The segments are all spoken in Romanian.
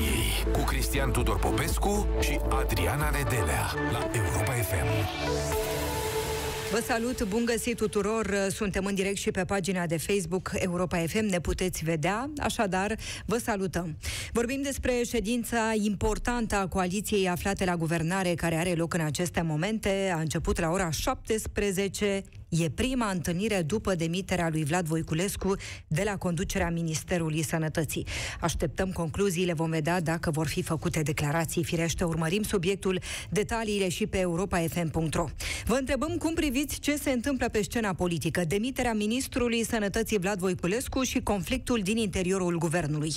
Victoriei cu Cristian Tudor Popescu și Adriana Nedelea la Europa FM. Vă salut, bun găsit tuturor! Suntem în direct și pe pagina de Facebook Europa FM, ne puteți vedea, așadar vă salutăm. Vorbim despre ședința importantă a coaliției aflate la guvernare care are loc în aceste momente. A început la ora 17 E prima întâlnire după demiterea lui Vlad Voiculescu de la conducerea Ministerului Sănătății. Așteptăm concluziile, vom vedea dacă vor fi făcute declarații. Firește, urmărim subiectul, detaliile și pe europafm.ro. Vă întrebăm cum priviți ce se întâmplă pe scena politică, demiterea Ministrului Sănătății Vlad Voiculescu și conflictul din interiorul guvernului.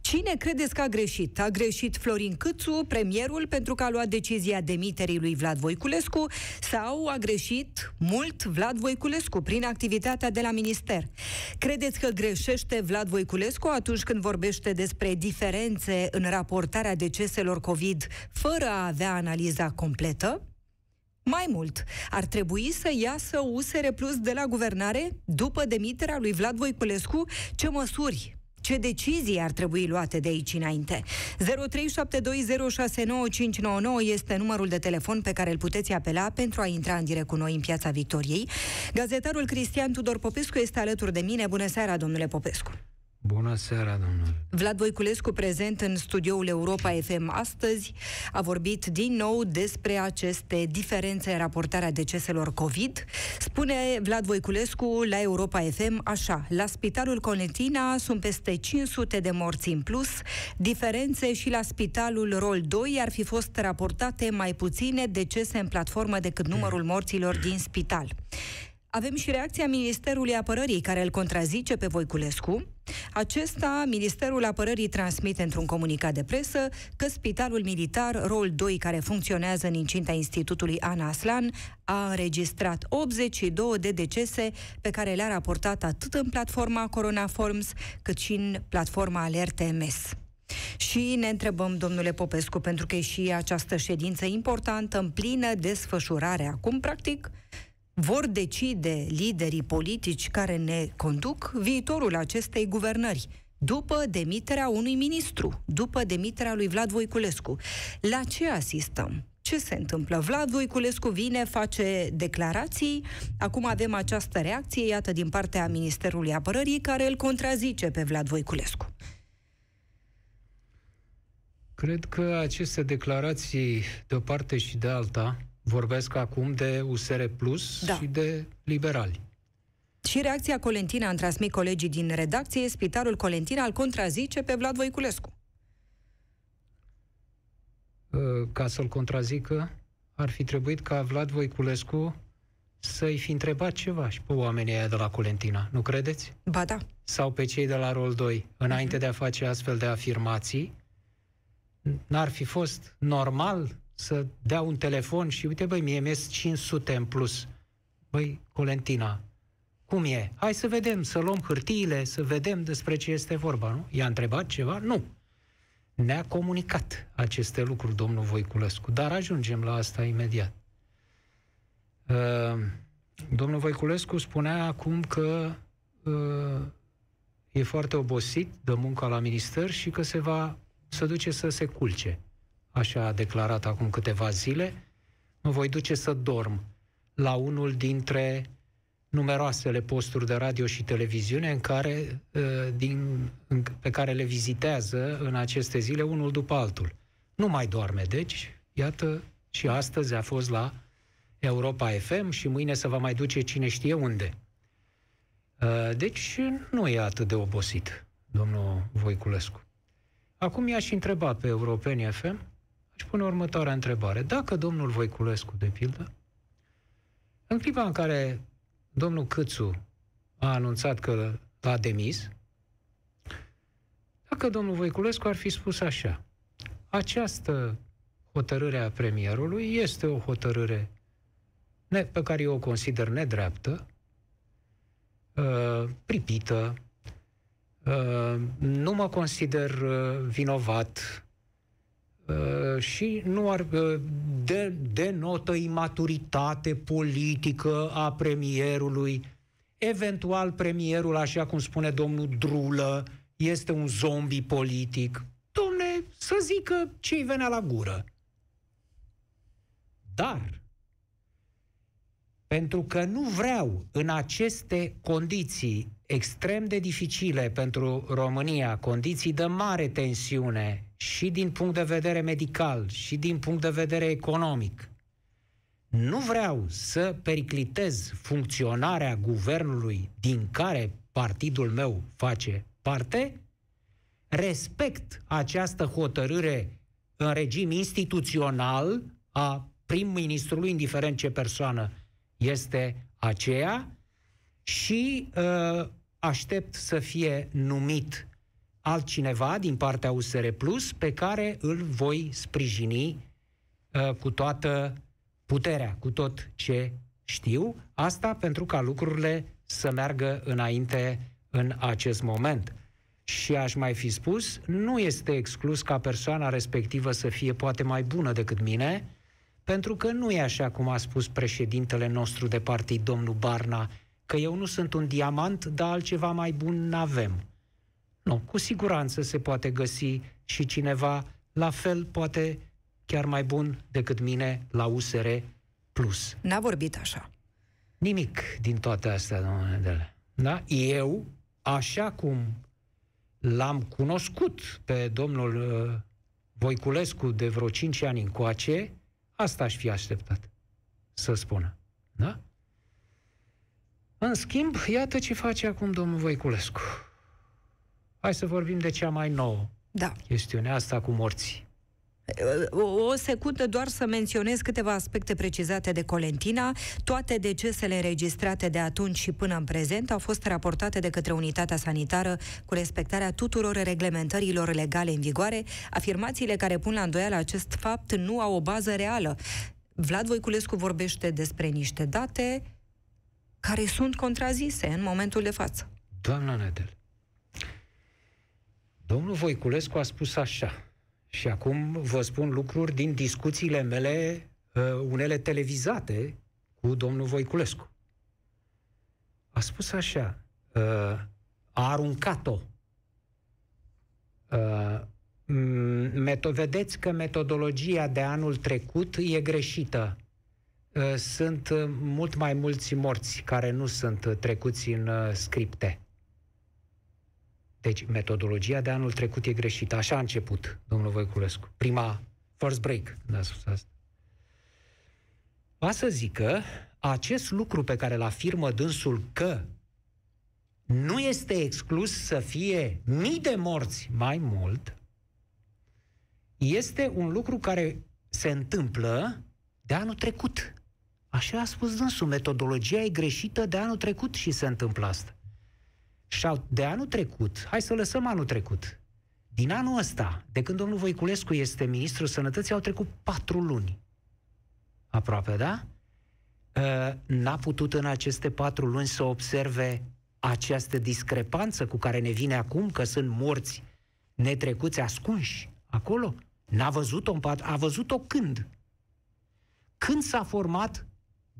Cine credeți că a greșit? A greșit Florin Câțu, premierul, pentru că a luat decizia demiterii lui Vlad Voiculescu sau a greșit mult Vlad Vlad Voiculescu prin activitatea de la minister. Credeți că greșește Vlad Voiculescu atunci când vorbește despre diferențe în raportarea deceselor COVID fără a avea analiza completă? Mai mult, ar trebui să iasă USR Plus de la guvernare după demiterea lui Vlad Voiculescu? Ce măsuri ce decizii ar trebui luate de aici înainte? 0372069599 este numărul de telefon pe care îl puteți apela pentru a intra în direct cu noi în Piața Victoriei. Gazetarul Cristian Tudor Popescu este alături de mine. Bună seara, domnule Popescu! Bună seara, domnule! Vlad Voiculescu, prezent în studioul Europa FM astăzi, a vorbit din nou despre aceste diferențe în raportarea deceselor COVID. Spune Vlad Voiculescu la Europa FM așa, la Spitalul Conetina sunt peste 500 de morți în plus, diferențe și la Spitalul Rol 2 ar fi fost raportate mai puține decese în platformă decât numărul morților din spital. Avem și reacția Ministerului Apărării, care îl contrazice pe Voiculescu. Acesta, Ministerul Apărării, transmite într-un comunicat de presă că Spitalul Militar Rol 2, care funcționează în incinta Institutului Ana Aslan, a înregistrat 82 de decese pe care le-a raportat atât în platforma Corona Forms, cât și în platforma AlertMS. Și ne întrebăm, domnule Popescu, pentru că e și această ședință importantă, în plină desfășurare acum, practic, vor decide liderii politici care ne conduc viitorul acestei guvernări după demiterea unui ministru, după demiterea lui Vlad Voiculescu. La ce asistăm? Ce se întâmplă? Vlad Voiculescu vine, face declarații, acum avem această reacție, iată, din partea Ministerului Apărării, care îl contrazice pe Vlad Voiculescu. Cred că aceste declarații, de o parte și de alta, Vorbesc acum de USR Plus da. și de liberali. Și reacția Colentina, am transmit colegii din redacție, Spitalul Colentina îl contrazice pe Vlad Voiculescu. Uh, ca să-l contrazică, ar fi trebuit ca Vlad Voiculescu să-i fi întrebat ceva și pe oamenii aia de la Colentina, nu credeți? Ba da. Sau pe cei de la Rol 2, înainte uh-huh. de a face astfel de afirmații, n-ar fi fost normal să dea un telefon și uite, băi, mie mi 500 în plus. Băi, Colentina, cum e? Hai să vedem, să luăm hârtiile, să vedem despre ce este vorba, nu? I-a întrebat ceva? Nu. Ne-a comunicat aceste lucruri domnul Voiculescu, dar ajungem la asta imediat. Uh, domnul Voiculescu spunea acum că uh, e foarte obosit de munca la minister și că se va să duce să se culce așa a declarat acum câteva zile, mă voi duce să dorm la unul dintre numeroasele posturi de radio și televiziune în care, uh, din, în, pe care le vizitează în aceste zile unul după altul. Nu mai doarme, deci, iată, și astăzi a fost la Europa FM și mâine se va mai duce cine știe unde. Uh, deci nu e atât de obosit, domnul Voiculescu. Acum i-aș întreba pe Europeni FM și pune următoarea întrebare. Dacă domnul Voiculescu, de pildă, în clipa în care domnul Câțu a anunțat că l-a demis, dacă domnul Voiculescu ar fi spus așa, această hotărâre a premierului este o hotărâre pe care eu o consider nedreaptă, uh, pripită, uh, nu mă consider uh, vinovat Uh, și nu ar uh, de, denotă imaturitate politică a premierului. Eventual premierul, așa cum spune domnul Drulă, este un zombie politic. Domne, să zică ce-i venea la gură. Dar, pentru că nu vreau în aceste condiții extrem de dificile pentru România, condiții de mare tensiune și din punct de vedere medical și din punct de vedere economic, nu vreau să periclitez funcționarea guvernului din care partidul meu face parte, respect această hotărâre în regim instituțional a prim-ministrului, indiferent ce persoană este aceea, și uh, aștept să fie numit altcineva din partea USR Plus pe care îl voi sprijini uh, cu toată puterea, cu tot ce știu. Asta pentru ca lucrurile să meargă înainte în acest moment. Și aș mai fi spus, nu este exclus ca persoana respectivă să fie poate mai bună decât mine, pentru că nu e așa cum a spus președintele nostru de partid, domnul Barna, că eu nu sunt un diamant, dar altceva mai bun n-avem. Nu, cu siguranță se poate găsi și cineva la fel, poate chiar mai bun decât mine la USR Plus. N-a vorbit așa. Nimic din toate astea, domnule Dele. Da? Eu, așa cum l-am cunoscut pe domnul uh, Voiculescu de vreo 5 ani încoace, asta aș fi așteptat să spună. Da? În schimb, iată ce face acum domnul Voiculescu. Hai să vorbim de cea mai nouă da. chestiune, asta cu morții. O secundă doar să menționez câteva aspecte precizate de Colentina. Toate decesele înregistrate de atunci și până în prezent au fost raportate de către unitatea sanitară cu respectarea tuturor reglementărilor legale în vigoare. Afirmațiile care pun la îndoială acest fapt nu au o bază reală. Vlad Voiculescu vorbește despre niște date care sunt contrazise în momentul de față. Doamna Nedel, domnul Voiculescu a spus așa, și acum vă spun lucruri din discuțiile mele, uh, unele televizate, cu domnul Voiculescu. A spus așa, uh, a aruncat-o. Uh, meto- vedeți că metodologia de anul trecut e greșită. Uh, sunt uh, mult mai mulți morți care nu sunt uh, trecuți în uh, scripte. Deci, metodologia de anul trecut e greșită. Așa a început, domnul Voiculescu. Prima first break, da, spus asta. Va să zică, acest lucru pe care îl afirmă dânsul că nu este exclus să fie mii de morți mai mult, este un lucru care se întâmplă de anul trecut. Așa a spus dânsul, metodologia e greșită de anul trecut și se întâmplă asta. Și de anul trecut, hai să lăsăm anul trecut, din anul ăsta, de când domnul Voiculescu este ministrul sănătății, au trecut patru luni. Aproape, da? Ă, n-a putut în aceste patru luni să observe această discrepanță cu care ne vine acum, că sunt morți netrecuți ascunși acolo? N-a văzut-o în patru... A văzut-o când? Când s-a format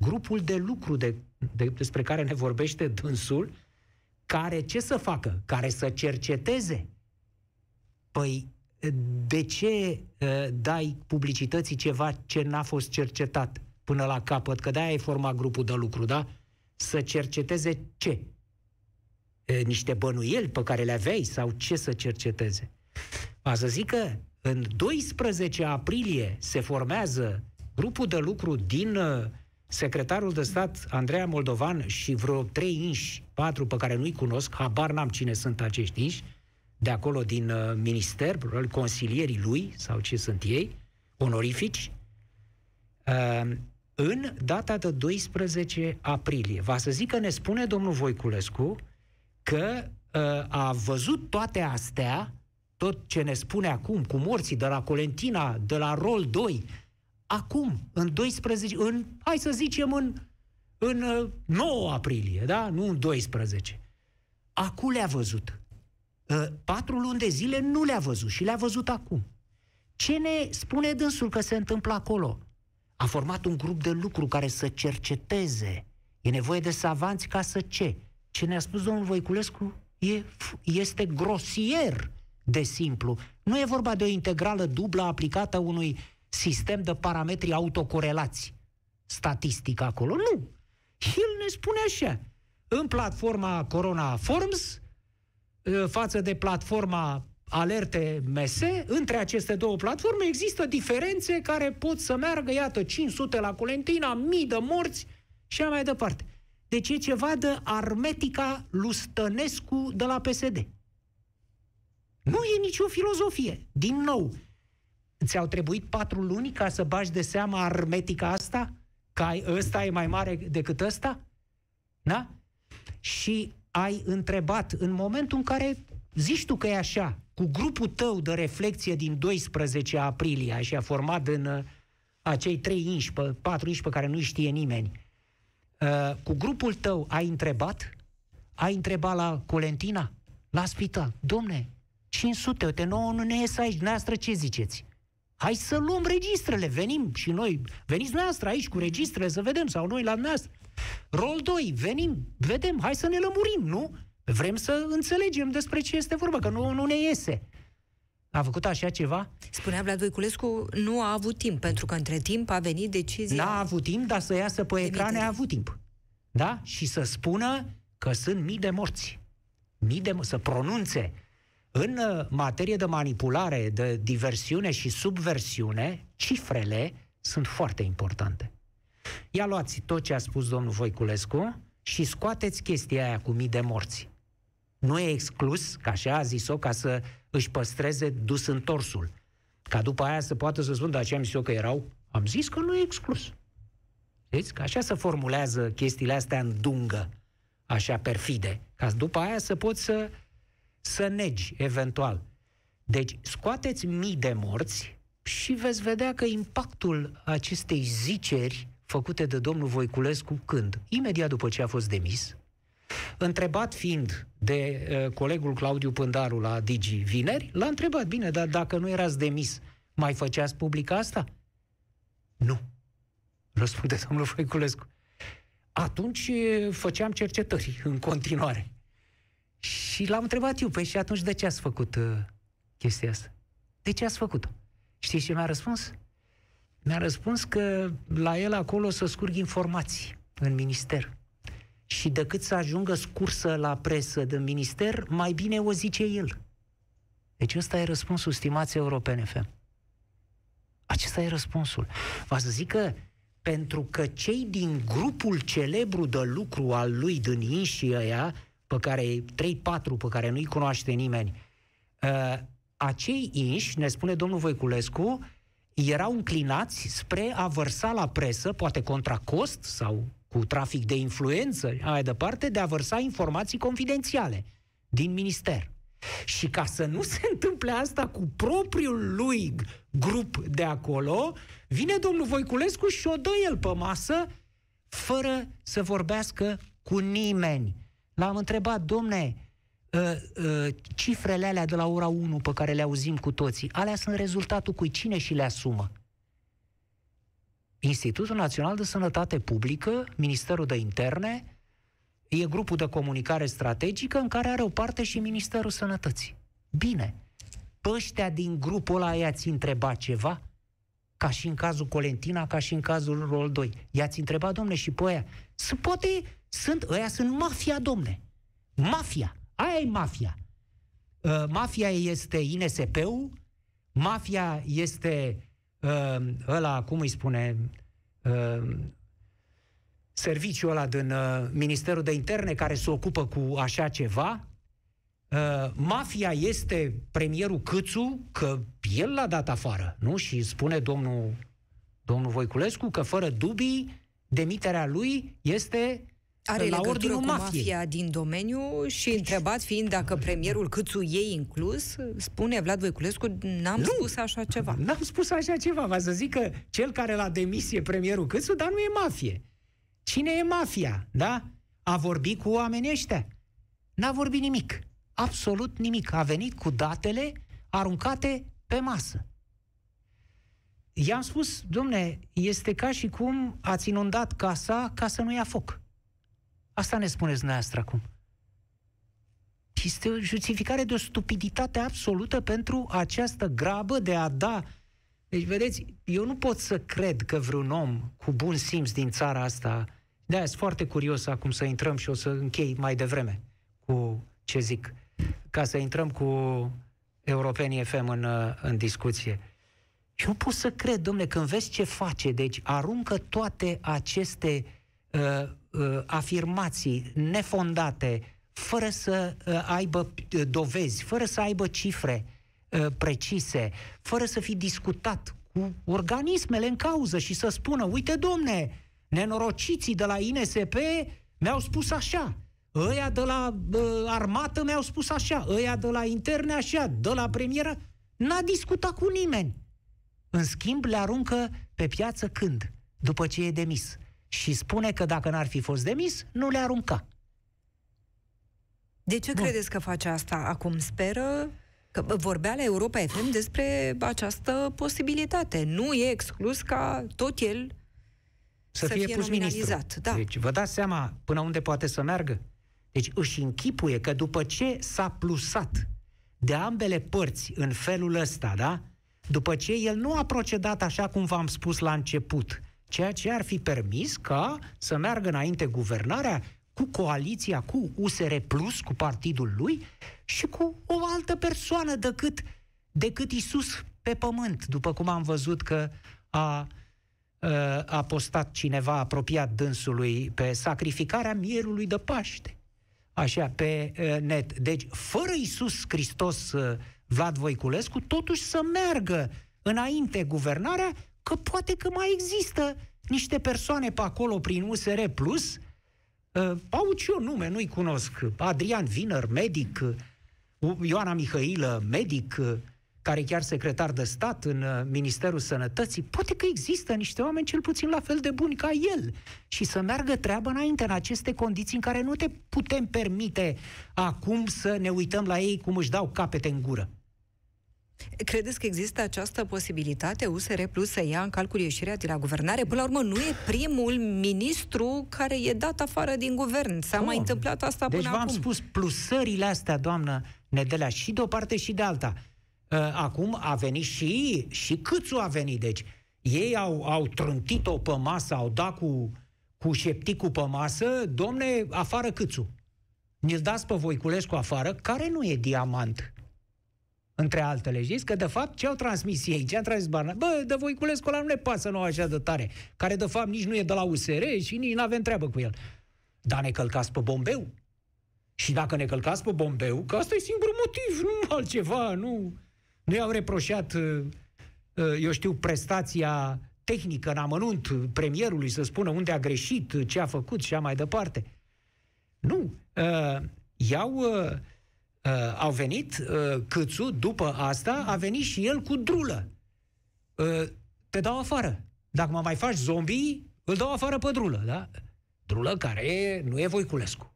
grupul de lucru de, de, despre care ne vorbește dânsul, care ce să facă? Care să cerceteze? Păi, de ce uh, dai publicității ceva ce n-a fost cercetat până la capăt? Că de-aia ai format grupul de lucru, da? Să cerceteze ce? E, niște bănuieli pe care le aveai sau ce să cerceteze? A să zic că în 12 aprilie se formează grupul de lucru din uh, secretarul de stat Andreea Moldovan și vreo trei inși, patru pe care nu-i cunosc, habar n-am cine sunt acești inși, de acolo din uh, minister, probabil consilierii lui, sau ce sunt ei, onorifici, uh, în data de 12 aprilie. Va să zic că ne spune domnul Voiculescu că uh, a văzut toate astea, tot ce ne spune acum, cu morții de la Colentina, de la Rol 2, acum, în 12, în, hai să zicem, în, în 9 uh, aprilie, da? Nu în 12. Acum le-a văzut. Uh, patru luni de zile nu le-a văzut și le-a văzut acum. Ce ne spune dânsul că se întâmplă acolo? A format un grup de lucru care să cerceteze. E nevoie de savanți ca să ce? Ce ne-a spus domnul Voiculescu e, este grosier de simplu. Nu e vorba de o integrală dublă aplicată unui sistem de parametri autocorelați statistic acolo. Nu. El ne spune așa. În platforma Corona Forms, ă, față de platforma Alerte MS, între aceste două platforme există diferențe care pot să meargă, iată, 500 la Colentina, mii de morți și mai departe. Deci e ceva de armetica Lustănescu de la PSD. Nu e nicio filozofie. Din nou, ți-au trebuit patru luni ca să bagi de seama armetica asta? Că ăsta e mai mare decât ăsta? Da? Și ai întrebat în momentul în care zici tu că e așa, cu grupul tău de reflexie din 12 aprilie, așa format în uh, acei trei inși, pe, patru inși pe care nu știe nimeni, uh, cu grupul tău ai întrebat? Ai întrebat la Colentina? La spital? Domne, 500, uite, nouă nu ne ies aici, dumneavoastră ce ziceți? Hai să luăm registrele, venim și noi, veniți dumneavoastră aici cu registrele să vedem, sau noi la dumneavoastră. Rol 2, venim, vedem, hai să ne lămurim, nu? Vrem să înțelegem despre ce este vorba, că nu, nu ne iese. A făcut așa ceva? Spunea Vlad Voiculescu, nu a avut timp, pentru că între timp a venit decizia... N-a avut timp, dar să iasă pe ecrane a avut timp. Da? Și să spună că sunt mii de morți. Mii de... Să pronunțe în uh, materie de manipulare, de diversiune și subversiune, cifrele sunt foarte importante. Ia luați tot ce a spus domnul Voiculescu și scoateți chestia aia cu mii de morți. Nu e exclus, ca așa a zis-o, ca să își păstreze dus întorsul. Ca după aia să poată să spun, dar ce am zis eu că erau? Am zis că nu e exclus. Știți? Că așa se formulează chestiile astea în dungă, așa perfide. Ca după aia să poți să să negi, eventual. Deci, scoateți mii de morți și veți vedea că impactul acestei ziceri făcute de domnul Voiculescu când? Imediat după ce a fost demis, întrebat fiind de uh, colegul Claudiu Pândaru la Digi vineri, l-a întrebat, bine, dar dacă nu erați demis, mai făceați public asta? Nu. Răspunde domnul Voiculescu. Atunci făceam cercetări în continuare. Și l-am întrebat eu, păi și atunci de ce ați făcut uh, chestia asta? De ce ați făcut-o? Știți ce mi-a răspuns? Mi-a răspuns că la el acolo să scurg informații în minister. Și decât să ajungă scursă la presă din minister, mai bine o zice el. Deci ăsta e răspunsul, stimați europene FM. Acesta e răspunsul. Va să zic că pentru că cei din grupul celebru de lucru al lui din Inși ăia pe care, 3-4 pe care nu-i cunoaște nimeni, uh, acei inși, ne spune domnul Voiculescu, erau înclinați spre a vărsa la presă, poate contra cost sau cu trafic de influență, mai departe, de a vărsa informații confidențiale din minister. Și ca să nu se întâmple asta cu propriul lui grup de acolo, vine domnul Voiculescu și o dă el pe masă, fără să vorbească cu nimeni. L-am întrebat, domne, uh, uh, cifrele alea de la ora 1 pe care le auzim cu toții, alea sunt rezultatul cui cine și le asumă? Institutul Național de Sănătate Publică, Ministerul de Interne, e grupul de comunicare strategică în care are o parte și Ministerul Sănătății. Bine, pe ăștia din grupul ăla i-ați întrebat ceva? Ca și în cazul Colentina, ca și în cazul Rol 2. I-ați întrebat, domne, și pe aia. Se poate sunt, ăia sunt mafia, domne. Mafia. Aia e mafia. Uh, mafia este INSP-ul, mafia este uh, ăla, cum îi spune, uh, serviciul ăla din uh, Ministerul de Interne care se ocupă cu așa ceva, Uh, mafia este premierul Câțu, că el l-a dat afară, nu? Și spune domnul, domnul Voiculescu că fără dubii demiterea lui este are la legătură cu mafiei. mafia din domeniu și deci... întrebat fiind dacă premierul Câțu e inclus, spune Vlad Voiculescu, n-am nu, spus așa ceva. N-am spus așa ceva, va să zic că cel care l-a demisie premierul Câțu, dar nu e mafie. Cine e mafia, da? A vorbit cu oamenii ăștia? N-a vorbit nimic. Absolut nimic. A venit cu datele aruncate pe masă. I-am spus, domne, este ca și cum ați inundat casa ca să nu ia foc. Asta ne spuneți dumneavoastră acum. este o justificare de o stupiditate absolută pentru această grabă de a da deci, vedeți, eu nu pot să cred că vreun om cu bun simț din țara asta, de aia sunt foarte curios acum să intrăm și o să închei mai devreme cu ce zic, ca să intrăm cu europenii FM în, în discuție. Și nu pot să cred, domne, când vezi ce face, deci aruncă toate aceste uh, uh, afirmații nefondate, fără să uh, aibă uh, dovezi, fără să aibă cifre, uh, Uh, precise, fără să fi discutat cu organismele în cauză și să spună, uite domne, nenorociții de la INSP mi-au spus așa, ăia de la uh, armată mi-au spus așa, ăia de la interne așa, de la premieră, n-a discutat cu nimeni. În schimb, le aruncă pe piață când? După ce e demis. Și spune că dacă n-ar fi fost demis, nu le arunca. De ce Bun. credeți că face asta acum? Speră Că vorbea la Europa FM despre această posibilitate. Nu e exclus ca tot el să, să fie, fie pus nominalizat. Da. Deci vă dați seama până unde poate să meargă? Deci își închipuie că după ce s-a plusat de ambele părți în felul ăsta, da? După ce el nu a procedat așa cum v-am spus la început, ceea ce ar fi permis ca să meargă înainte guvernarea cu coaliția, cu USR Plus, cu partidul lui și cu o altă persoană decât, decât Isus pe pământ, după cum am văzut că a, a postat cineva apropiat dânsului pe sacrificarea mierului de Paște. Așa, pe net. Deci, fără Isus Hristos, Vlad Voiculescu, totuși să meargă înainte guvernarea, că poate că mai există niște persoane pe acolo prin USR Plus, uh, au și eu nume, nu-i cunosc, Adrian Viner, medic, Ioana Mihailă, medic, uh, care e chiar secretar de stat în uh, Ministerul Sănătății, poate că există niște oameni cel puțin la fel de buni ca el. Și să meargă treaba înainte în aceste condiții în care nu te putem permite acum să ne uităm la ei cum își dau capete în gură. Credeți că există această posibilitate USR Plus să ia în calcul ieșirea de la guvernare? Până la urmă, nu e primul ministru care e dat afară din guvern. S-a oh. mai întâmplat asta deci până v-am acum. spus, plusările astea, doamnă Nedelea, și de o parte și de alta. Uh, acum a venit și, și Câțu a venit, deci ei au, au trântit-o pe masă, au dat cu, cu șepticul pe masă, domne, afară Câțu. Ne-l dați pe Voiculescu afară, care nu e diamant între altele. Știți că, de fapt, ce au transmis ei? Ce a transmis Barna? Bă, de Voiculescu ăla nu ne pasă nouă așa de tare, care, de fapt, nici nu e de la USR și nici nu avem treabă cu el. Dar ne călcați pe bombeu. Și dacă ne călcați pe bombeu, că asta e singurul motiv, nu altceva, nu... Nu i-au reproșat, uh, uh, eu știu, prestația tehnică în amănunt premierului să spună unde a greșit, ce a făcut și așa mai departe. Nu. Uh, iau uh, uh, au venit, uh, Câțu, după asta, a venit și el cu drulă. Uh, te dau afară. Dacă mă mai faci zombie, îl dau afară pe drulă, da? Drulă care e, nu e Voiculescu.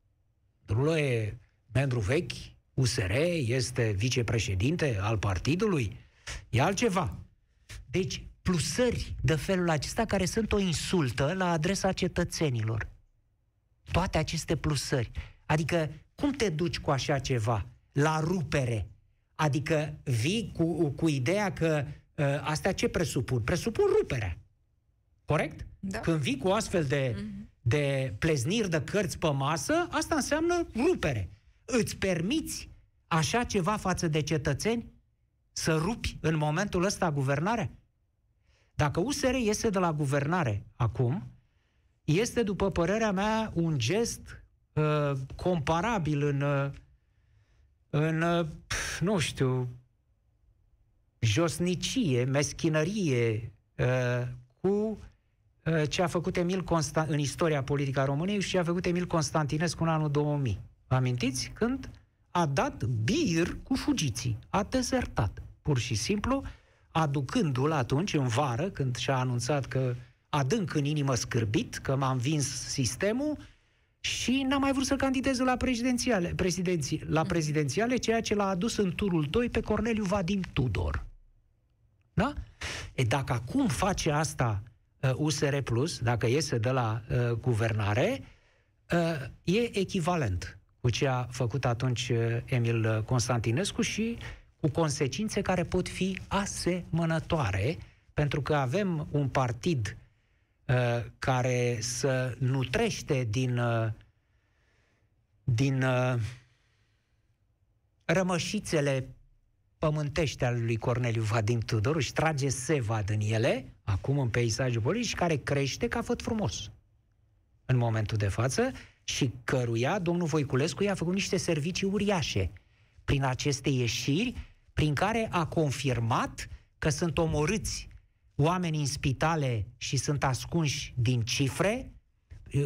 Drulă e membru vechi, USR, este vicepreședinte al partidului, e altceva. Deci, plusări de felul acesta care sunt o insultă la adresa cetățenilor. Toate aceste plusări. Adică, cum te duci cu așa ceva? La rupere. Adică vii cu, cu ideea că uh, astea ce presupun? Presupun ruperea. Corect? Da. Când vii cu astfel de, mm-hmm. de plezniri de cărți pe masă, asta înseamnă rupere. Îți permiți așa ceva față de cetățeni? Să rupi în momentul ăsta guvernarea? Dacă USR iese de la guvernare acum, este, după părerea mea, un gest uh, comparabil în uh, în, uh, nu știu, josnicie, meschinărie uh, cu uh, ce a făcut Emil Constant în istoria politică a României și ce a făcut Emil Constantinescu în anul 2000. Vă amintiți? Când a dat bir cu fugiții. A dezertat, pur și simplu, aducându-l atunci, în vară, când și-a anunțat că adânc în inimă scârbit, că m-a învins sistemul, și n-a mai vrut să candideze la prezidențiale, prezidenții, la mm. prezidențiale, ceea ce l-a adus în turul 2 pe Corneliu Vadim Tudor. Da? E, dacă acum face asta uh, USR Plus, dacă iese de la uh, guvernare, uh, e echivalent cu ce a făcut atunci uh, Emil Constantinescu și cu consecințe care pot fi asemănătoare, pentru că avem un partid uh, care să nutrește din, uh, din uh, rămășițele pământește al lui Corneliu Vadim Tudor, și trage seva din ele, acum în peisajul politic, și care crește ca făt frumos în momentul de față și căruia domnul Voiculescu i-a făcut niște servicii uriașe prin aceste ieșiri, prin care a confirmat că sunt omorâți oameni în spitale și sunt ascunși din cifre,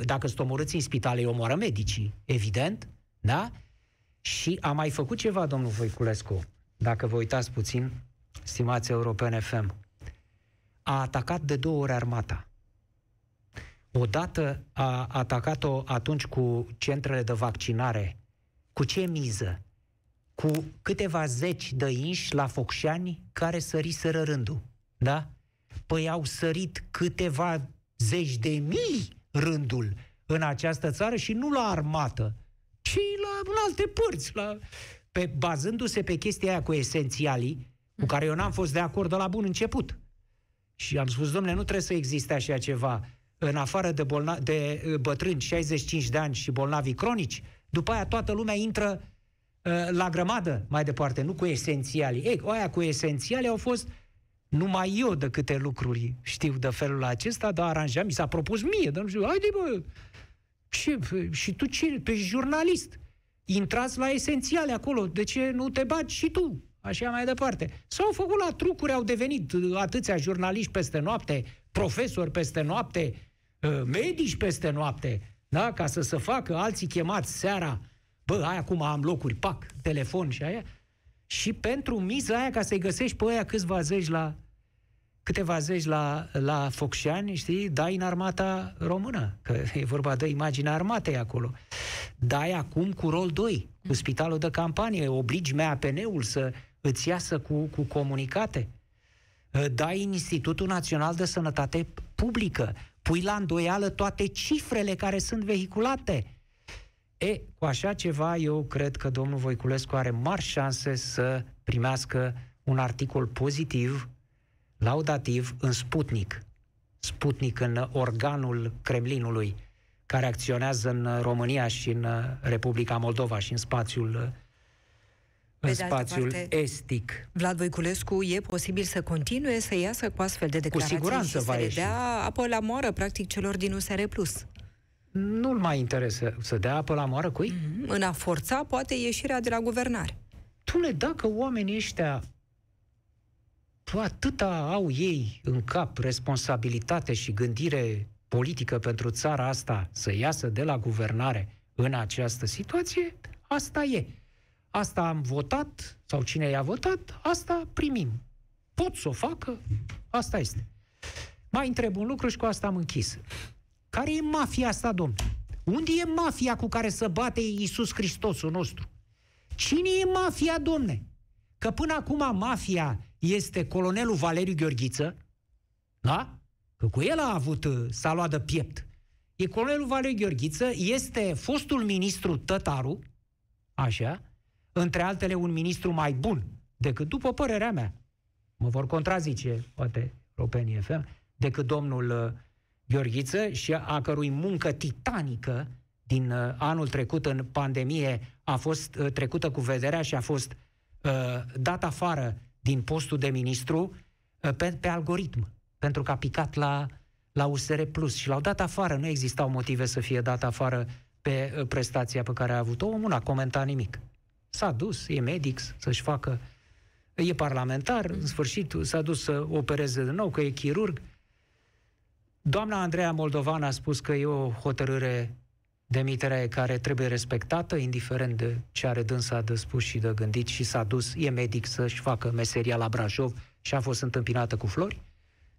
dacă sunt omorâți în spitale, îi omoară medicii, evident, da? Și a mai făcut ceva, domnul Voiculescu, dacă vă uitați puțin, stimați europene FM. A atacat de două ori armata. Odată a atacat-o atunci cu centrele de vaccinare. Cu ce miză? Cu câteva zeci de inși la Focșani care săriseră rândul. Da? Păi au sărit câteva zeci de mii rândul în această țară și nu la armată, ci la în alte părți, la, pe, bazându-se pe chestia aia cu esențialii, cu care eu n-am fost de acord de la bun început. Și am spus, domnule, nu trebuie să existe așa ceva în afară de, bolna- de uh, bătrâni 65 de ani și bolnavi cronici, după aia toată lumea intră uh, la grămadă mai departe, nu cu esențialii. Ei, oia cu esențialii au fost numai eu de câte lucruri știu de felul acesta, dar aranjat, mi s-a propus mie, dar nu știu, haide bă, și, și tu ce? Tu ești jurnalist. Intrați la esențiale acolo. De ce nu te baci și tu? Așa mai departe. S-au făcut la trucuri, au devenit atâția jurnaliști peste noapte, profesori peste noapte, uh, medici peste noapte, da? ca să se facă alții chemați seara. Bă, ai acum am locuri, pac, telefon și aia. Și pentru miza aia, ca să-i găsești pe aia câțiva zeci la, câteva zeci la, la Focșani, știi, dai în armata română, că e vorba de imaginea armatei acolo. Dai acum cu rol 2, cu spitalul de campanie, obligi MAPN-ul să îți iasă cu, cu comunicate. Dai în Institutul Național de Sănătate Publică, pui la îndoială toate cifrele care sunt vehiculate. E, cu așa ceva, eu cred că domnul Voiculescu are mari șanse să primească un articol pozitiv laudativ în Sputnik. Sputnik în organul Kremlinului, care acționează în România și în Republica Moldova și în spațiul în spațiul parte, estic. Vlad Voiculescu e posibil să continue să iasă cu astfel de declarații cu siguranță și va să ieși. le dea apă la moară, practic, celor din USR+. Nu-l mai interesează să dea apă la moară cui? Mm-hmm. În a forța, poate, ieșirea de la guvernare. Tune, dacă oamenii ăștia atâta au ei în cap responsabilitate și gândire politică pentru țara asta să iasă de la guvernare în această situație, asta e. Asta am votat, sau cine i-a votat, asta primim. Pot să o facă, asta este. Mai întreb un lucru și cu asta am închis. Care e mafia asta, domn? Unde e mafia cu care să bate Iisus Hristosul nostru? Cine e mafia, domne? Că până acum mafia este colonelul Valeriu Gheorghiță, da? Că cu el a avut, s-a luat de piept. E colonelul Valeriu Gheorghiță, este fostul ministru Tătaru, așa, între altele un ministru mai bun decât, după părerea mea, mă vor contrazice, poate, europenii FM, decât domnul uh, Gheorghiță și a cărui muncă titanică din uh, anul trecut în pandemie a fost uh, trecută cu vederea și a fost uh, dat afară din postul de ministru uh, pe, pe algoritm, pentru că a picat la, la USR Plus și l-au dat afară. Nu existau motive să fie dat afară pe uh, prestația pe care a avut-o. Omul n-a comentat nimic. S-a dus, e medic, să-și facă... E parlamentar, în sfârșit s-a dus să opereze din nou, că e chirurg. Doamna Andreea Moldovan a spus că e o hotărâre demiterea care trebuie respectată, indiferent de ce are dânsa de spus și de gândit și s-a dus, e medic să-și facă meseria la Brașov și a fost întâmpinată cu flori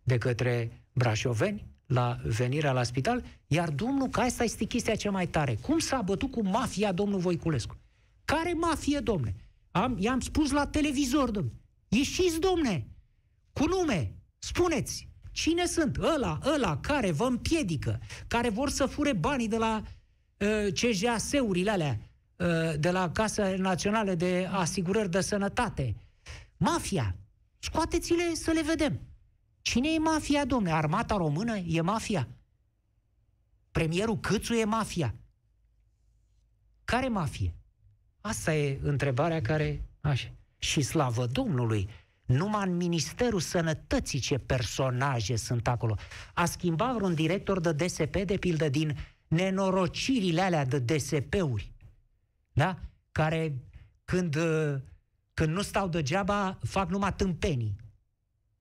de către brașoveni la venirea la spital, iar domnul, că asta este chestia cea mai tare, cum s-a bătut cu mafia domnul Voiculescu? Care mafie, domne? Am, i-am spus la televizor, domne. Ieșiți, domne, cu nume, spuneți, cine sunt? Ăla, ăla care vă împiedică, care vor să fure banii de la uh, CJAS-urile alea, uh, de la Casa Națională de Asigurări de Sănătate. Mafia. Scoateți-le să le vedem. Cine e mafia, domne? Armata română e mafia? Premierul Câțu e mafia? Care mafie? Asta e întrebarea care... Așa. Și slavă Domnului, numai în Ministerul Sănătății ce personaje sunt acolo. A schimbat vreun director de DSP, de pildă, din nenorocirile alea de DSP-uri, da? Care când, când nu stau degeaba, fac numai tâmpenii.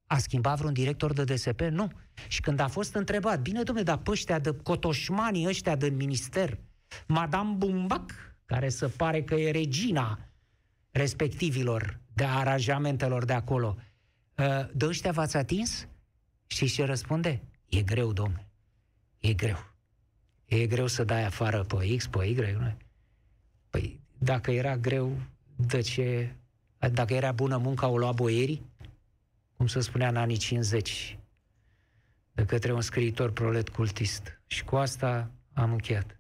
A schimbat vreun director de DSP? Nu. Și când a fost întrebat, bine, domnule, dar pe ăștia de cotoșmanii ăștia din minister, Madame Bumbac, care se pare că e regina respectivilor de aranjamentelor de acolo, ă, de ăștia v-ați atins? Și ce răspunde? E greu, domne. E greu. E greu să dai afară pe X, pe Y, nu? Păi, dacă era greu, de ce... Dacă era bună munca, o lua boierii? Cum se spunea în anii 50, de către un scriitor prolet cultist. Și cu asta am încheiat.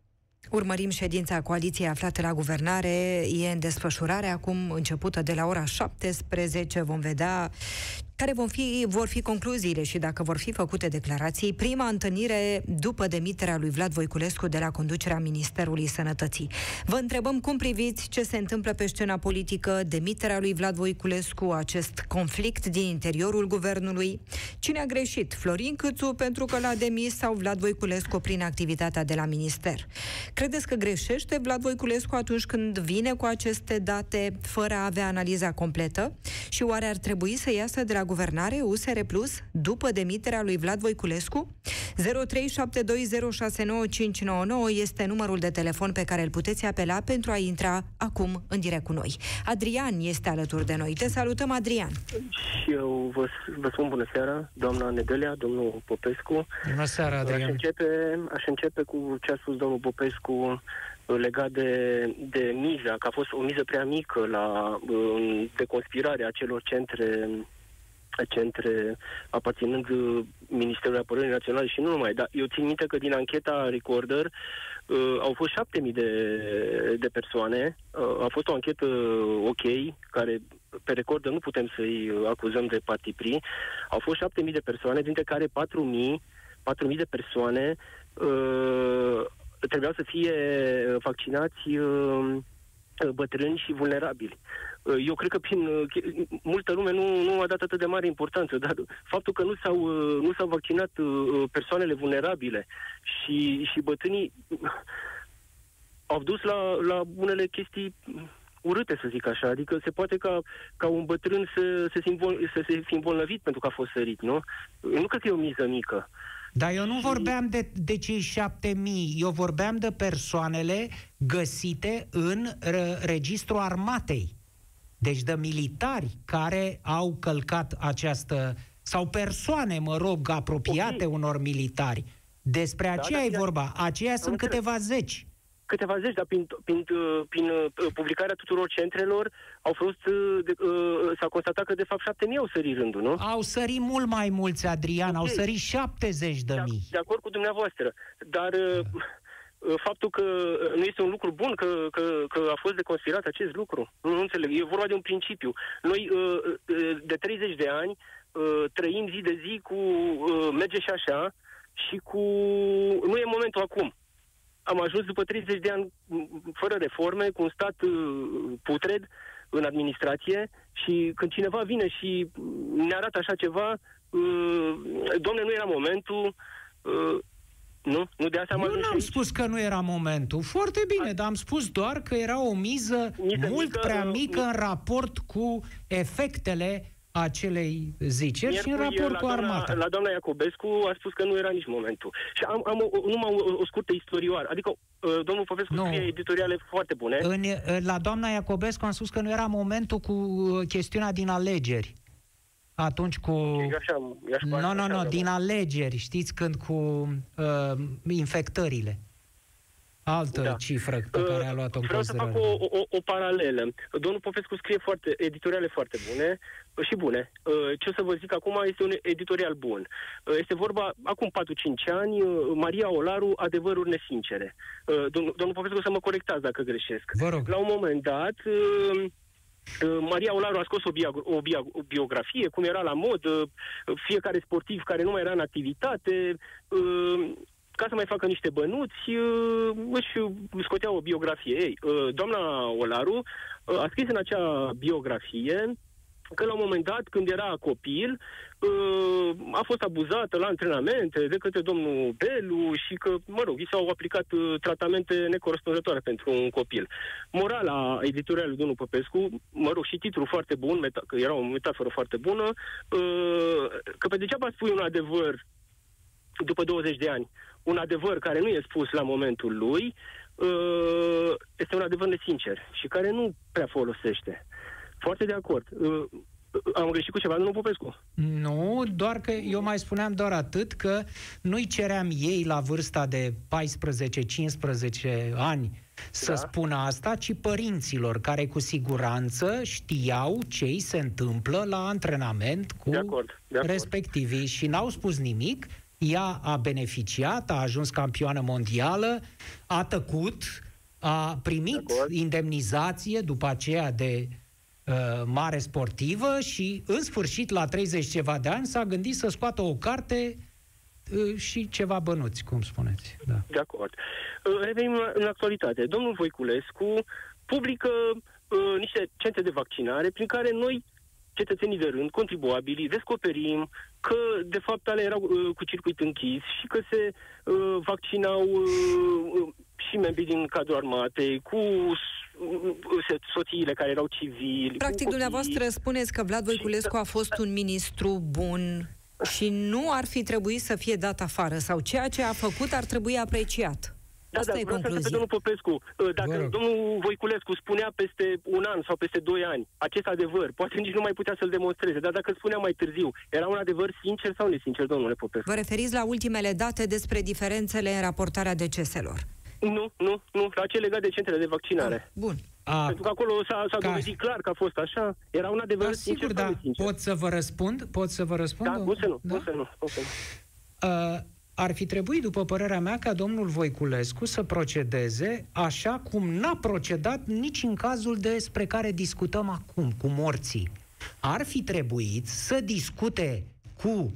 Urmărim ședința coaliției aflate la guvernare. E în desfășurare acum, începută de la ora 17. Vom vedea care vor fi, vor fi concluziile și dacă vor fi făcute declarații. Prima întâlnire după demiterea lui Vlad Voiculescu de la conducerea Ministerului Sănătății. Vă întrebăm cum priviți ce se întâmplă pe scena politică, demiterea lui Vlad Voiculescu, acest conflict din interiorul guvernului. Cine a greșit? Florin Câțu pentru că l-a demis sau Vlad Voiculescu prin activitatea de la minister? Credeți că greșește Vlad Voiculescu atunci când vine cu aceste date fără a avea analiza completă? Și oare ar trebui să iasă de la guvernare USR Plus după demiterea lui Vlad Voiculescu? 0372069599 este numărul de telefon pe care îl puteți apela pentru a intra acum în direct cu noi. Adrian este alături de noi. Te salutăm, Adrian. Și eu vă, vă spun bună seara, doamna Nedelia, domnul Popescu. Bună seara, Adrian. Aș începe, aș începe cu ce a spus domnul Popescu legat de, de miza, că a fost o miză prea mică la de conspirare a celor centre centre aparținând uh, Ministerului Apărării Naționale și nu numai, dar eu țin minte că din ancheta Recorder uh, au fost șapte mii de, de persoane. Uh, a fost o anchetă ok, care pe Recorder nu putem să-i acuzăm de partipri. Au fost șapte mii de persoane, dintre care patru mii, patru mii de persoane uh, trebuiau să fie vaccinați uh, bătrâni și vulnerabili. Uh, eu cred că prin uh, multă lume nu, nu a dat atât de mare importanță, dar faptul că nu s-au, uh, nu s-au vaccinat persoanele vulnerabile și, și bătrânii au dus la, la unele chestii urâte, să zic așa. Adică se poate ca, ca un bătrân să, să, se, învol, să se fi îmbolnăvit pentru că a fost sărit, nu? Eu nu cred că e o miză mică. Dar eu nu vorbeam de, de cei șapte mii, eu vorbeam de persoanele găsite în re- registrul armatei. Deci de militari care au călcat această, sau persoane, mă rog, apropiate okay. unor militari. Despre da, aceea da, e vorba. Aceia sunt înțeles. câteva zeci. Câteva zeci, dar prin, prin, prin uh, publicarea tuturor centrelor au fost, uh, de, uh, s-a constatat că de fapt șapte mii au sărit rândul, nu? Au sărit mult mai mulți, Adrian, okay. au sărit 70 de mii. De, de acord cu dumneavoastră, dar... Da Uh, faptul că uh, nu este un lucru bun, că, că, că a fost deconspirat acest lucru. Nu, nu înțeleg. E vorba de un principiu. Noi, uh, de 30 de ani, trăim zi de zi cu merge și așa și cu... Nu e momentul acum. Am ajuns după 30 de ani fără reforme, cu un stat putred în administrație și când cineva vine și ne arată așa ceva, domne, nu era momentul, nu? Nu de asta am Eu n-am aici. spus că nu era momentul. Foarte bine, A... dar am spus doar că era o miză, miză mult mică, prea mică în raport cu efectele acelei ziceri și în raport cu doamna, armata. La doamna Iacobescu a spus că nu era nici momentul. Și am, am o, numai o, o scurtă istorioară. Adică uh, domnul Popescu nu. scrie editoriale foarte bune. În, la doamna Iacobescu am spus că nu era momentul cu uh, chestiunea din alegeri atunci cu... Nu, nu, nu, din alegeri, știți când cu uh, infectările. Altă da. cifră pe care a luat-o în Vreau să fac o, o, o paralelă. Domnul Popescu scrie foarte, editoriale foarte bune și bune. Ce o să vă zic acum este un editorial bun. Este vorba, acum 4-5 ani, Maria Olaru, adevăruri nesincere. Domnul, domnul Popescu să mă corectați dacă greșesc. Vă rog. La un moment dat, Maria Olaru a scos o, bio, o, bio, o biografie, cum era la mod, fiecare sportiv care nu mai era în activitate, ca să mai facă niște bănuți, își scotea o biografie. Ei, doamna Olaru a scris în acea biografie că la un moment dat, când era copil, uh, a fost abuzată la antrenamente de către domnul Belu și că, mă rog, i s-au aplicat uh, tratamente necorespunzătoare pentru un copil. Morala editorialului domnul Popescu, mă rog, și titlul foarte bun, meta- că era o metaforă foarte bună, uh, că pe degeaba spui un adevăr după 20 de ani, un adevăr care nu e spus la momentul lui, este un adevăr nesincer și care nu prea folosește. Foarte de acord. Uh, am greșit cu ceva, domnul Popescu? Nu, doar că eu mai spuneam doar atât că nu-i ceream ei la vârsta de 14-15 ani să da. spună asta, ci părinților care cu siguranță știau ce îi se întâmplă la antrenament cu de acord, de acord. respectivii și n-au spus nimic. Ea a beneficiat, a ajuns campioană mondială, a tăcut, a primit indemnizație după aceea de Uh, mare sportivă și, în sfârșit, la 30 ceva de ani, s-a gândit să scoată o carte uh, și ceva bănuți, cum spuneți. Da. De acord. Uh, revenim în actualitate. Domnul Voiculescu publică uh, niște centre de vaccinare prin care noi, cetățenii de rând, contribuabili, descoperim că, de fapt, ale erau uh, cu circuit închis și că se uh, vaccinau uh, și membrii din cadrul armatei, cu soțiile care erau civili. Practic, dumneavoastră spuneți că Vlad Voiculescu a fost un ministru bun și nu ar fi trebuit să fie dat afară sau ceea ce a făcut ar trebui apreciat. Da, Asta da, e concluzia. pe domnul Popescu. Uh, dacă Bă. domnul Voiculescu spunea peste un an sau peste doi ani acest adevăr, poate nici nu mai putea să-l demonstreze, dar dacă spunea mai târziu, era un adevăr sincer sau nesincer, domnule Popescu? Vă referiți la ultimele date despre diferențele în raportarea deceselor? Nu, nu, nu, la ce legat de centrele de vaccinare. Ah, bun. A, Pentru că acolo s-a, s-a ca... dovedit clar că a fost așa. Era un adevăr da, sincer sigur, da. Sincer. Pot să vă răspund? Pot să vă răspund? Da, cum să nu, da? cum să nu, cum să nu. Uh, ar fi trebuit, după părerea mea, ca domnul Voiculescu să procedeze așa cum n-a procedat nici în cazul despre care discutăm acum, cu morții. Ar fi trebuit să discute cu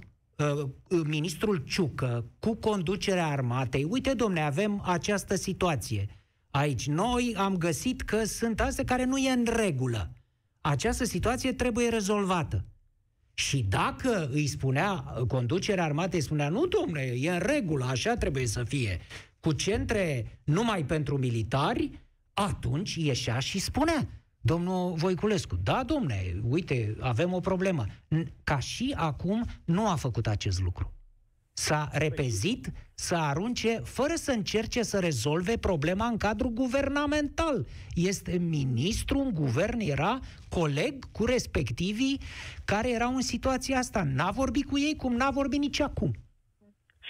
Uh, uh, ministrul Ciucă cu conducerea armatei, uite, domne, avem această situație. Aici noi am găsit că sunt astea care nu e în regulă. Această situație trebuie rezolvată. Și dacă îi spunea, conducerea armatei spunea, nu, domne, e în regulă, așa trebuie să fie, cu centre numai pentru militari, atunci ieșea și spunea, Domnul Voiculescu, da, domne, uite, avem o problemă. Ca și acum nu a făcut acest lucru. S-a repezit să arunce, fără să încerce să rezolve problema în cadrul guvernamental. Este ministru în guvern, era coleg cu respectivii care erau în situația asta. N-a vorbit cu ei cum n-a vorbit nici acum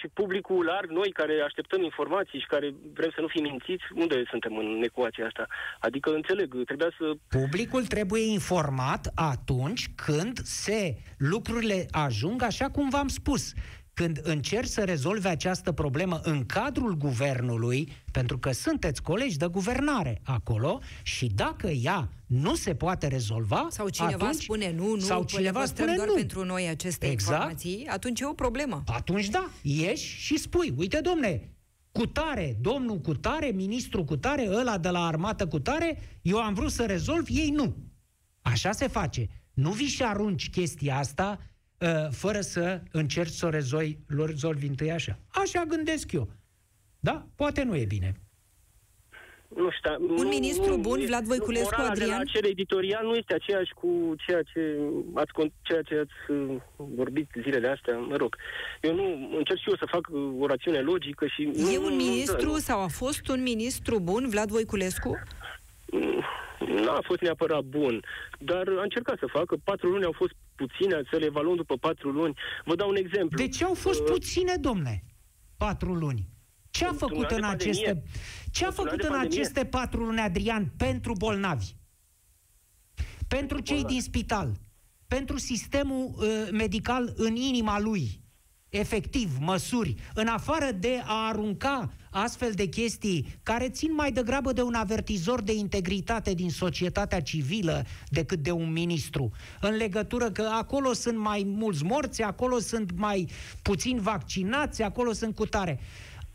și publicul larg, noi care așteptăm informații și care vrem să nu fim mințiți, unde suntem în ecuația asta? Adică, înțeleg, trebuia să... Publicul trebuie informat atunci când se lucrurile ajung așa cum v-am spus când încerci să rezolvi această problemă în cadrul guvernului, pentru că sunteți colegi de guvernare acolo, și dacă ea nu se poate rezolva, sau cineva atunci, spune nu, nu, sau cineva spune doar nu. pentru noi aceste exact. informații, atunci e o problemă. Atunci da, ieși și spui, uite domne, cu tare, domnul cu tare, ministru cu tare, ăla de la armată cu tare, eu am vrut să rezolv, ei nu. Așa se face. Nu vii și arunci chestia asta Uh, fără să încerci să o rezolvi, rezolvi întâi așa. Așa gândesc eu. Da? Poate nu e bine. Nu știu, un nu, ministru nu, bun, Vlad Voiculescu, Adrian? de la acel editorial nu este aceeași cu ceea ce ați, ceea ce ați uh, vorbit zilele astea, mă rog. Eu nu încerc și eu să fac uh, o rațiune logică și... E nu, un ministru nu, sau a fost un ministru bun, Vlad Voiculescu? Nu a fost neapărat bun, dar a încercat să facă. Patru luni au fost puține, să le evaluăm după patru luni. Vă dau un exemplu. De ce au fost uh, puține, domne? Patru luni. Ce a Într-un făcut an în de aceste pandemie. ce a Într-un an făcut de în pandemie. aceste patru luni, Adrian, pentru bolnavi? Pentru cei bolnavi. din spital, pentru sistemul uh, medical în inima lui, efectiv, măsuri, în afară de a arunca astfel de chestii care țin mai degrabă de un avertizor de integritate din societatea civilă decât de un ministru, în legătură că acolo sunt mai mulți morți, acolo sunt mai puțini vaccinați, acolo sunt cutare.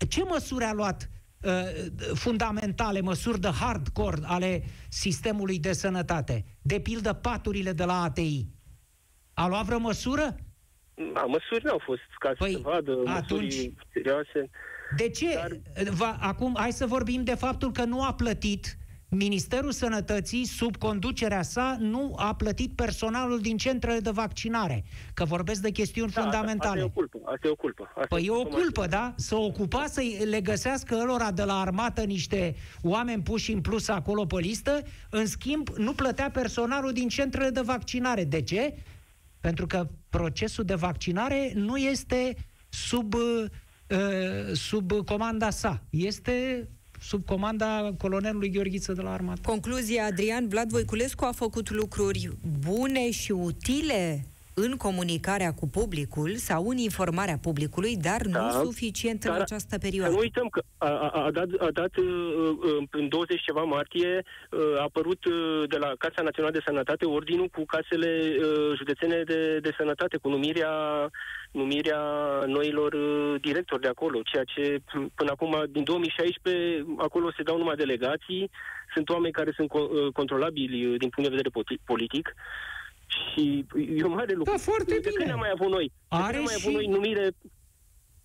Ce măsuri a luat uh, fundamentale, măsuri de hardcore ale sistemului de sănătate? De pildă paturile de la ATI. A luat vreo măsură? Da, măsuri nu au fost ca Păi, să se vadă, atunci- măsuri serioase. De ce? Dar- Va, acum, hai să vorbim de faptul că nu a plătit Ministerul Sănătății, sub conducerea sa, nu a plătit personalul din centrele de vaccinare. Că vorbesc de chestiuni Da, fundamentale. Asta e o culpă. Asta e o culpă. Asta Păi e o culpă culpă, da? Să ocupa să le găsească ălora de la armată niște oameni puși în plus acolo pe listă, în schimb nu plătea personalul din centrele de vaccinare. De ce? Pentru că procesul de vaccinare nu este sub, uh, sub comanda sa. Este sub comanda colonelului Gheorghiță de la armată. Concluzia, Adrian Vlad Voiculescu a făcut lucruri bune și utile în comunicarea cu publicul sau în informarea publicului, dar Da, nu suficient în dar această Să perioadă. nu uităm că a, a, a dat, a dat uh, uh, în 20 ceva martie uh, a apărut uh, de la Casa Națională de Sănătate ordinul cu casele uh, județene de, de sănătate, cu numirea, numirea noilor uh, directori de acolo, ceea ce p- până acum, din 2016, acolo se dau numai delegații, sunt oameni care sunt co- uh, controlabili uh, din punct de vedere poti- politic și e un mare lucru. Da, foarte de bine. când am mai avut noi? De Are când am mai avut și- noi numire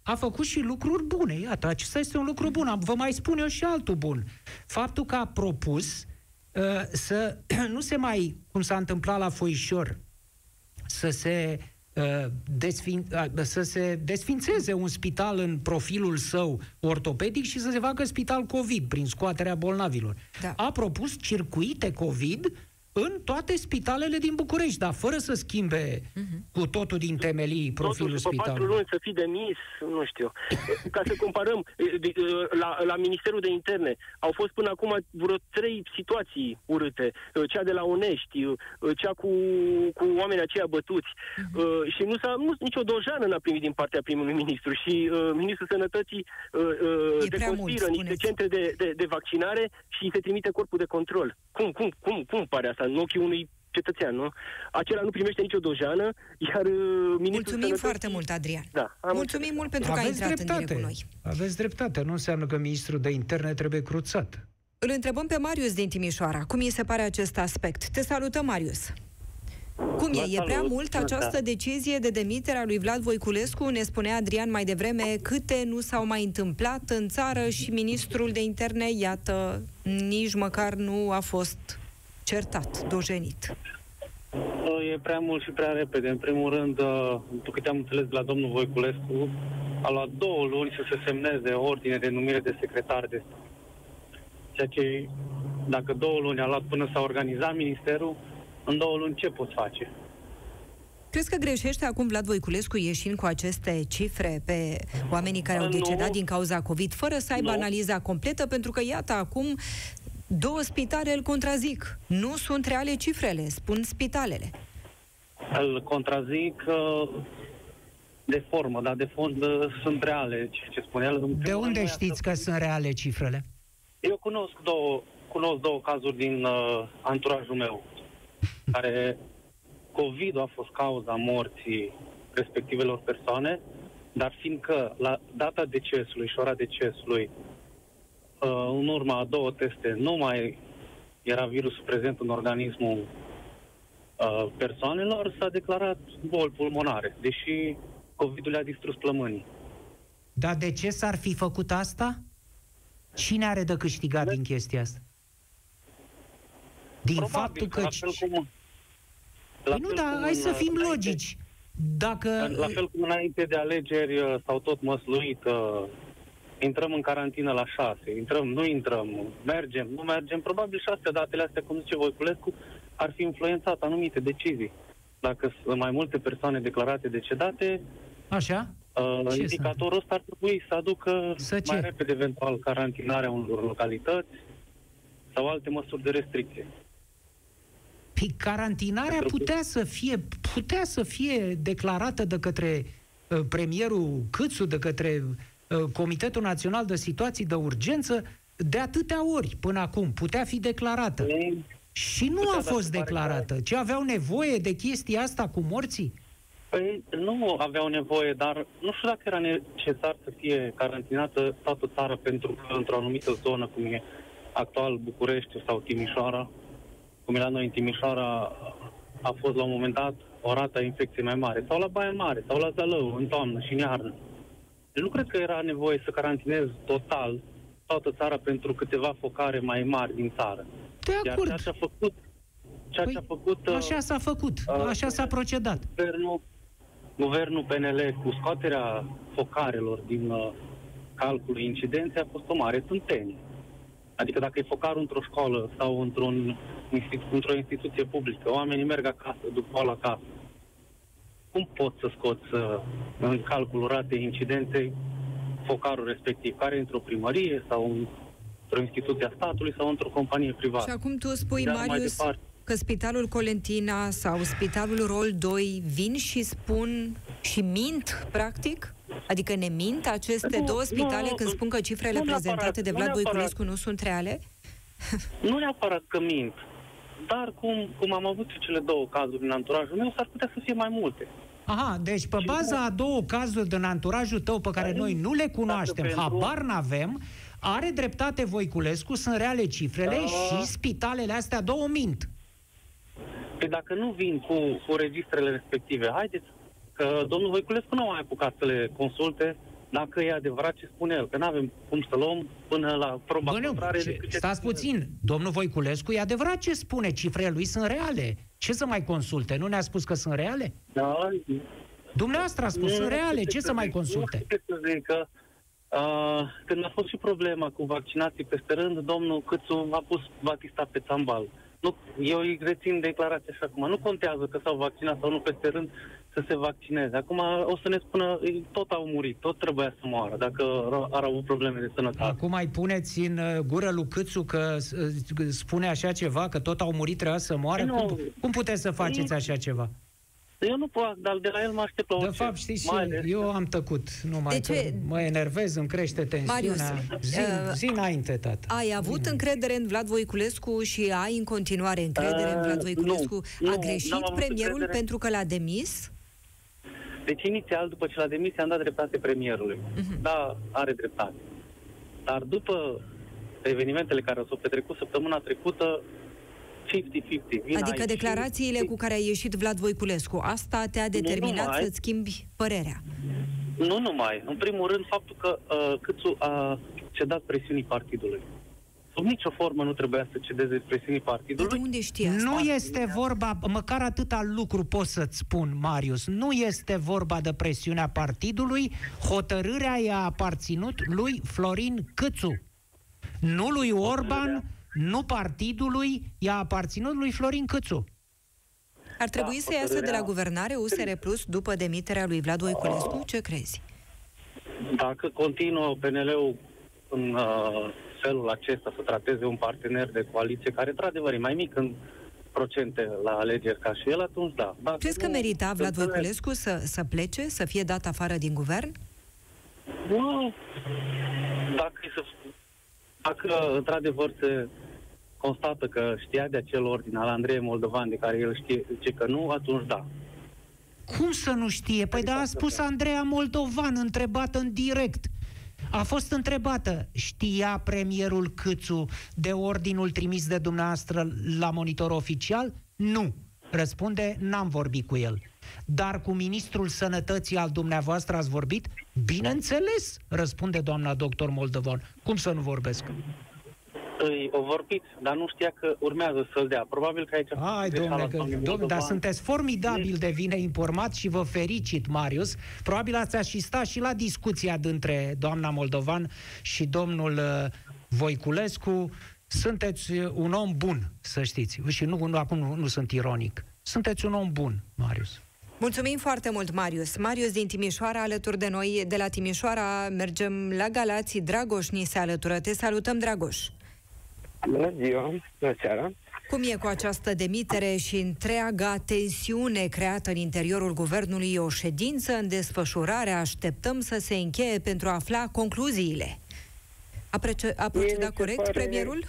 a făcut și lucruri bune. Iată, acesta este un lucru bun. Am- Vă mai spun eu și altul bun. Faptul că a propus uh, să nu se mai, cum s-a întâmplat la Foișor, să se, uh, desfin, uh, să se desfințeze un spital în profilul său ortopedic și să se facă spital COVID prin scoaterea bolnavilor. Da. A propus circuite COVID în toate spitalele din București, dar fără să schimbe cu totul din temelii profilul Totuși, după patru spitalului. luni să fii demis, nu știu. Ca să comparăm, e, de- e, la, la Ministerul de Interne au fost până acum vreo trei situații urâte. E, Cea de la Onești, e, cea cu, cu oamenii aceia bătuți. Mhm. E, Și nu s-a, nu, nicio dojană n-a primit din partea primului ministru. Și uh, ministrul sănătății uh, E prea mult, deconspiră niște spuneți. centre de, de, de vaccinare și îi se trimite corpul de control. Cum, cum, cum, cum pare asta în ochii unui cetățean, nu? Acela nu primește nicio dojană, iar uh, ministrul Mulțumim Sănătății... foarte mult, Adrian. Da, am Mulțumim mult pentru că ai intrat în direct cu noi. Aveți dreptate. Nu înseamnă că ministrul de interne trebuie cruțat. Îl întrebăm pe Marius din Timișoara. Cum îi se pare acest aspect? Te salutăm, Marius. Cum e? Vă E prea salut. mult această Da. decizie de demitere a lui Vlad Voiculescu? Ne spunea Adrian mai devreme câte nu s-au mai întâmplat în țară și ministrul de interne, iată, nici măcar nu a fost certat, dojenit. E prea mult și prea repede. În primul rând, uh, după câte am înțeles de la domnul Voiculescu, a luat două luni să se semneze ordine de numire de secretar de stat. Ceea ce, dacă două luni a luat până s-a organizat ministerul, în două luni ce poți face? Crezi că greșește acum Vlad Voiculescu ieșind cu aceste cifre pe oamenii care au Nu. decedat din cauza COVID, fără să aibă Nu. analiza completă? Pentru că, iată, acum două spitale îl contrazic. Nu sunt reale cifrele, spun spitalele. Îl contrazic uh, de formă, dar de fond uh, sunt reale, ce, ce spunea el. În primul De rând, unde noi știți asta- că sunt reale cifrele? Eu cunosc două, cunosc două cazuri din uh, anturajul meu, care COVID a fost cauza morții respectivelor persoane, dar fiindcă la data decesului și ora decesului, uh, în urma a două teste, nu mai era virusul prezent în organismul uh, persoanelor, s-a declarat boli pulmonare, deși COVID-ul le-a distrus plămânii. Dar de ce s-ar fi făcut asta? Cine are de câștigat din chestia asta? Din Probabil faptul că... La fel cum, Păi nu, dar hai să fim înainte- logici. Dacă... La fel cum înainte de alegeri uh, s-au tot măsluit, uh, intrăm în carantină la șase, intrăm, nu intrăm, mergem, nu mergem, probabil și astea, datele astea, cum zice Voiculescu, ar fi influențat anumite decizii. Dacă sunt mai multe persoane declarate decedate, Așa? Uh, indicatorul ăsta ar trebui să aducă să mai repede eventual carantinarea unor localități sau alte măsuri de restricție. Păi carantinarea putea să fie, putea să fie declarată de către uh, premierul Câțu, de către uh, Comitetul Național de Situații de Urgență, de atâtea ori până acum. Putea fi declarată. E, și nu a fost declarată. Ce aveau nevoie de chestia asta cu morții? Păi nu aveau nevoie, dar nu știu dacă era necesar să fie carantinată toată țara pentru că într-o anumită zonă, cum e actual București sau Timișoara, cum e la noi în Timișoara, a fost la un moment dat o rată a infecției mai mare, sau la Baia Mare, sau la Zalău, în toamnă și în iarnă. Deci nu cred că era nevoie să carantinez total toată țara pentru câteva focare mai mari din țară. De acord. Iar ceea ce a făcut, ceea păi, ce a făcut așa s-a făcut, uh, așa s-a procedat. Guvernul, guvernul PNL cu scoaterea focarelor din uh, calculul incidenței a fost o mare tântenie. Adică dacă e focar într-o școală sau într-un, într-o instituție publică, oamenii merg acasă, duc la acasă. Cum poți să scoți uh, în calculul ratei incidenței focarul respectiv, care e într-o primărie sau într-o instituție a statului sau într-o companie privată? Și acum tu spui, Dar Marius, că Spitalul Colentina sau Spitalul Rol 2 vin și spun și mint, practic? Adică ne mint aceste nu, două spitale nu, când spun că cifrele prezentate de Vlad Voiculescu nu sunt reale? Nu neapărat că mint, dar cum, cum am avut cele două cazuri în anturajul meu, s-ar putea să fie mai multe. Aha, deci pe baza a două cazuri din anturajul tău pe care noi nu le cunoaștem, habar n-avem, are dreptate Voiculescu, sunt reale cifrele uh, și spitalele astea două mint. Păi dacă nu vin cu, cu registrele respective, haideți că domnul Voiculescu nu a mai apucat să le consulte dacă e adevărat ce spune el, că nu avem cum să luăm până la proba Bă, contrare. Ce, stați puțin, el. domnul Voiculescu, e adevărat ce spune, cifrele lui sunt reale. Ce să mai consulte? Nu ne-a spus că sunt reale? Da. Dumneavoastră a spus, nu, sunt reale, ce să mai consulte? Nu să zic că uh, când a fost și problema cu vaccinații peste rând, domnul Câțu a pus Batista pe țambal. Nu, eu îi rețin declarația așa acum. Nu contează că s-au vaccinat sau nu peste rând, să se vaccineze. Acum o să ne spună, tot au murit, tot trebuia să moară, dacă ar avut probleme de sănătate. Acum mai puneți în uh, gură lui Câțu că uh, spune așa ceva, că tot au murit, trebuia să moară? Nu, cum, cum puteți să faceți așa ceva? Eu nu pot, dar de la el mă aștept la orice. De fapt, știți ce? Eu am tăcut. Nu mai ce? Mă enervez, îmi crește tensiunea. Marius, zi, uh, zi înainte, tată. Ai avut zi încredere în Vlad Voiculescu și ai în continuare încredere uh, în Vlad Voiculescu? Nu, A greșit nu, premierul încredere. pentru că l-a demis? Deci, inițial, după ce l-a demis, i-am dat dreptate premierului. Uh-huh. Da, are dreptate. Dar după evenimentele care s-au petrecut săptămâna trecută, 50-50. Vina adică declarațiile și... cu care a ieșit Vlad Voiculescu, asta te-a determinat să-ți schimbi părerea? Nu numai. În primul rând, faptul că uh, Câțu a cedat presiunii partidului. Sub nicio formă nu trebuia să cedeze presiunii partidului. De unde știi asta? Nu este vorba, măcar atâta lucru pot să-ți spun, Marius, nu este vorba de presiunea partidului, hotărârea i-a aparținut lui Florin Câțu. Nu lui Orban, nu partidului, i-a aparținut lui Florin Câțu. Ar trebui da, să iasă de la guvernare USR Plus după demiterea lui Vlad Voiculescu? Ce crezi? Dacă continuă PNL-ul în uh, felul acesta să trateze un partener de coaliție care, într-adevăr, e mai mic în procente la alegeri ca și el, atunci da. Dacă Crezi că merita Vlad Voiculescu să, să plece, să fie dat afară din guvern? Nu. Dacă, să, dacă într-adevăr se constată că știa de acel ordin al Andrei Moldovan de care el știe, zice că nu, atunci da. Cum să nu știe? Păi da, a spus Andreea Moldovan, întrebat în direct. A fost întrebată, știa premierul Câțu de ordinul trimis de dumneavoastră la monitor oficial? Nu. Răspunde, n-am vorbit cu el. Dar cu ministrul sănătății al dumneavoastră ați vorbit? Bineînțeles, răspunde doamna doctor Moldovan. Cum să nu vorbesc? Îi o vorbit, dar nu știa că urmează să-l dea. Probabil că aici... Ai, domnule, că, domn, dar sunteți formidabil de bine informat și vă fericit, Marius. Probabil ați asistat și la discuția dintre doamna Moldovan și domnul uh, Voiculescu. Sunteți un om bun, să știți. Și nu, nu acum nu, nu sunt ironic. Sunteți un om bun, Marius. Mulțumim foarte mult, Marius. Marius din Timișoara, alături de noi. De la Timișoara mergem la Galații. Dragoș ni se alătură. Te salutăm, Dragoș. Bună ziua, bună seara. Cum e cu această demitere și întreaga tensiune creată în interiorul guvernului? O ședință în desfășurare, așteptăm să se încheie pentru a afla concluziile. A, prece- a procedat corect pare... premierul?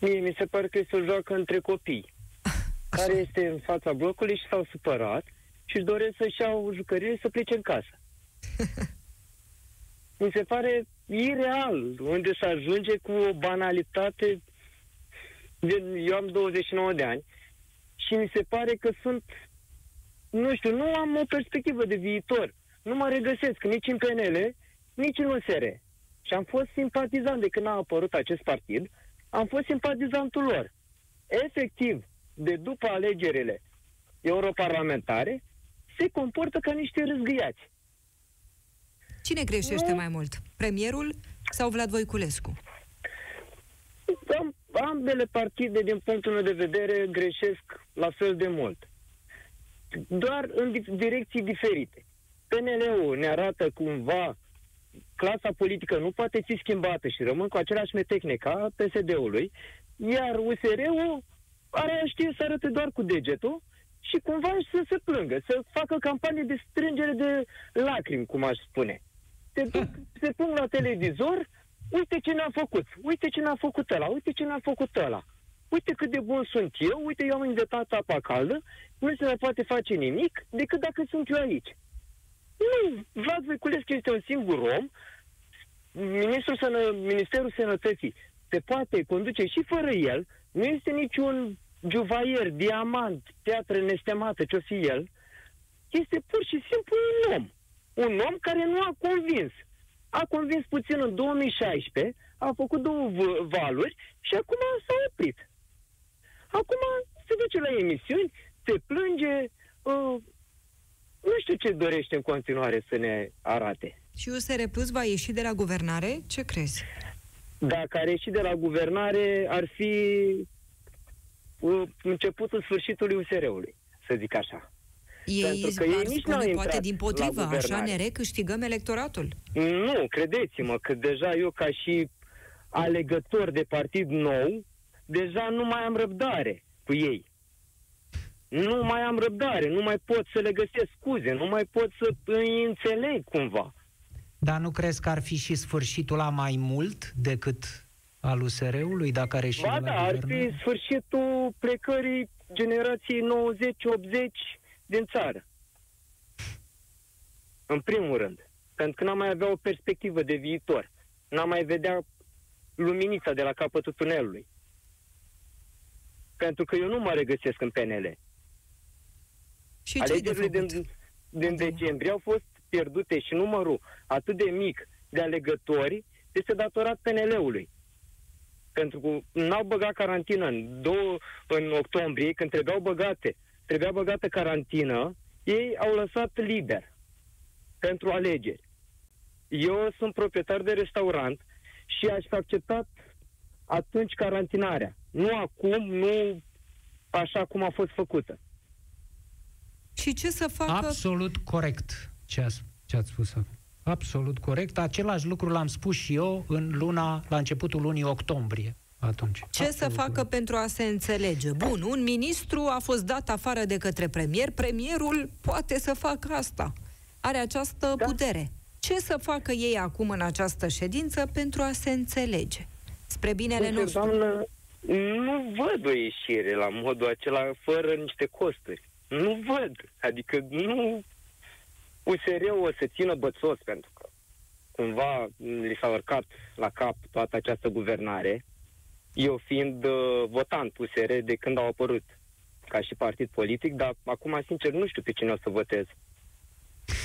Mie mi se pare că este o joacă între copii, Așa. care este în fața blocului și s-au supărat și își doresc să-și iau jucării să plece în casă. mi se pare ireal unde să ajunge cu o banalitate. Eu am 29 de ani și mi se pare că sunt, nu știu, nu am o perspectivă de viitor. Nu mă regăsesc nici în PNL, nici în USR. Și am fost simpatizant de când a apărut acest partid, am fost simpatizantul lor. Efectiv, de după alegerile europarlamentare, se comportă ca niște răzgâiați. Cine greșește nu. mai mult? Premierul sau Vlad Voiculescu? Am, ambele partide, din punctul meu de vedere, greșesc la fel de mult. Doar în direcții diferite. PNL-ul ne arată cumva clasa politică nu poate fi schimbată și rămân cu același metehne ca PSD-ului, iar USR-ul are știe să arate doar cu degetul și cumva să se plângă, să facă campanie de strângere de lacrimi, cum aș spune. Se, duc, se pun la televizor, uite ce ne-a făcut, uite ce ne-a făcut ăla, uite ce ne-a făcut ăla. Uite cât de bun sunt eu, uite eu am inventat apa caldă, nu se mai poate face nimic decât dacă sunt eu aici. Nu, Vlad Voiculescu este un singur om, Ministrul Sănă, Ministerul Sănătății se poate conduce și fără el, nu este niciun juvaier, diamant, teatră nestemată, ce-o fi el, este pur și simplu un om. Un om care nu a convins. A convins puțin în 2016, a făcut două valuri și acum s-a oprit. Acum se duce la emisiuni, se plânge, uh, nu știu ce dorește în continuare să ne arate. Și USR Plus va ieși de la guvernare? Ce crezi? Dacă ar ieși de la guvernare, ar fi uh, începutul sfârșitului USR-ului, să zic așa. Ei Pentru că ei nici spune, poate din potrivă, așa ne recâștigăm electoratul. Nu, credeți-mă că deja eu ca și alegător de partid nou, deja nu mai am răbdare cu ei. Nu mai am răbdare, nu mai pot să le găsesc scuze, nu mai pot să îi înțeleg cumva. Dar nu crezi că ar fi și sfârșitul la mai mult decât al USR-ului, dacă are și Ba da, ar fi sfârșitul plecării generației 90-80 din țară. În primul rând. Pentru că n-am mai avea o perspectivă de viitor. N-am mai vedea luminița de la capătul tunelului. Pentru că eu nu mă regăsesc în PNL. Și Alegerile de din, din decembrie au fost pierdute și numărul atât de mic de alegători este datorat PNL-ului. Pentru că n-au băgat carantină în, două, în octombrie, când trebuiau băgate, trebuia băgată carantină, ei au lăsat liber pentru alegeri. Eu sunt proprietar de restaurant și aș fi acceptat atunci carantinarea. Nu acum, nu așa cum a fost făcută. Și ce să facă... Absolut corect ce, a, ce ați spus acum. Absolut corect. Același lucru l-am spus și eu în luna, la începutul lunii octombrie. Atunci. Ce Absolut să facă corect. pentru a se înțelege? Bun, un ministru a fost dat afară de către premier, premierul poate să facă asta. Are această da. putere. Ce să facă ei acum în această ședință pentru a se înțelege? Spre binele Uite, nostru. Doamnă, nu văd o ieșire la modul acela fără niște costuri. Nu văd. Adică nu... USR-ul o să țină bățos pentru că cumva li s-a urcat la cap toată această guvernare. Eu fiind uh, votant USR de când au apărut ca și partid politic, dar acum, sincer, nu știu pe cine o să votez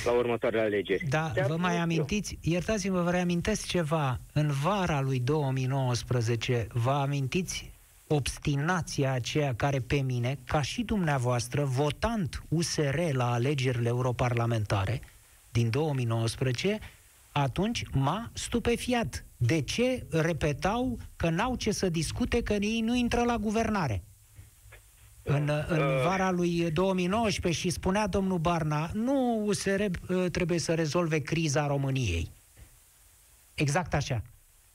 la următoarele alegeri. Da, Chiar vă mai amintiți, iertați-mă, vă reamintesc ceva. În vara lui 2019, vă amintiți obstinația aceea care pe mine, ca și dumneavoastră, votant USR la alegerile europarlamentare din 2019, atunci m-a stupefiat. De ce repetau că n-au ce să discute, că ei nu intră la guvernare? în, în uh. vara lui 2019 și spunea domnul Barna, nu USR uh, trebuie să rezolve criza României. Exact așa.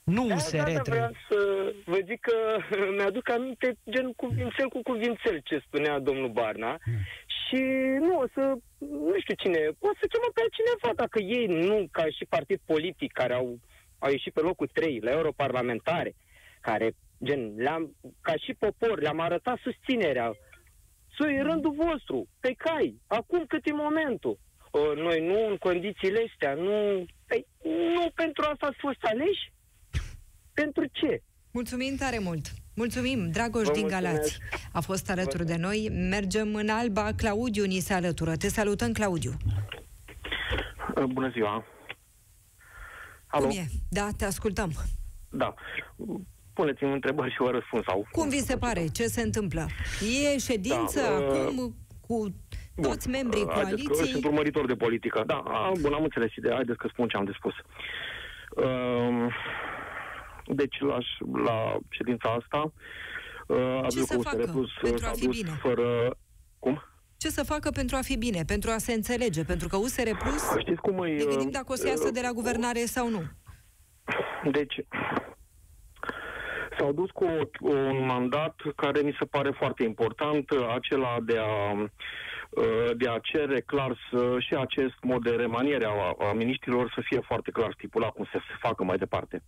Nu da, USR da, da, trebuie. vreau să vă zic că mi-aduc aminte gen cuvințel cu cuvințel ce spunea domnul Barna hmm. și nu, o să, nu știu cine, o să chemă pe cineva dacă ei nu, ca și partid politic care au, au ieșit pe locul 3 la europarlamentare, care gen, le-am, ca și popor, le-am arătat susținerea. Să e rândul vostru, pe cai, acum cât e momentul. Noi nu în condițiile astea, nu... Păi, nu pentru asta ați fost aleși? Pentru ce? Mulțumim tare mult! Mulțumim, Dragoș din Galați. A fost alături de noi. Mergem în Alba. Claudiu ni se alătură. Te salutăm, Claudiu. Bună ziua. Alo? Cum e? Da, te ascultăm. Da. Puneți-mi întrebări și vă răspuns. Sau... Cum vi se pare? Ce se întâmplă? E ședință da, acum uh... cu toți Bun, membrii coaliției? Sunt urmăritor de politică. Da, bun, am înțeles ideea. Haideți că spun ce am de spus. Uh, deci, la, la ședința asta, uh, ce să facă plus, pentru a fi bine? Fără... Cum? Ce să facă pentru a fi bine, pentru a se înțelege? Pentru că USR Plus, Știți cum e, ne gândim dacă o să iasă de la guvernare sau nu. Deci, s-au dus cu un mandat care mi se pare foarte important, acela de a de a cere clar să, și acest mod de remaniere a, a miniștrilor să fie foarte clar stipulat cum se facă mai departe.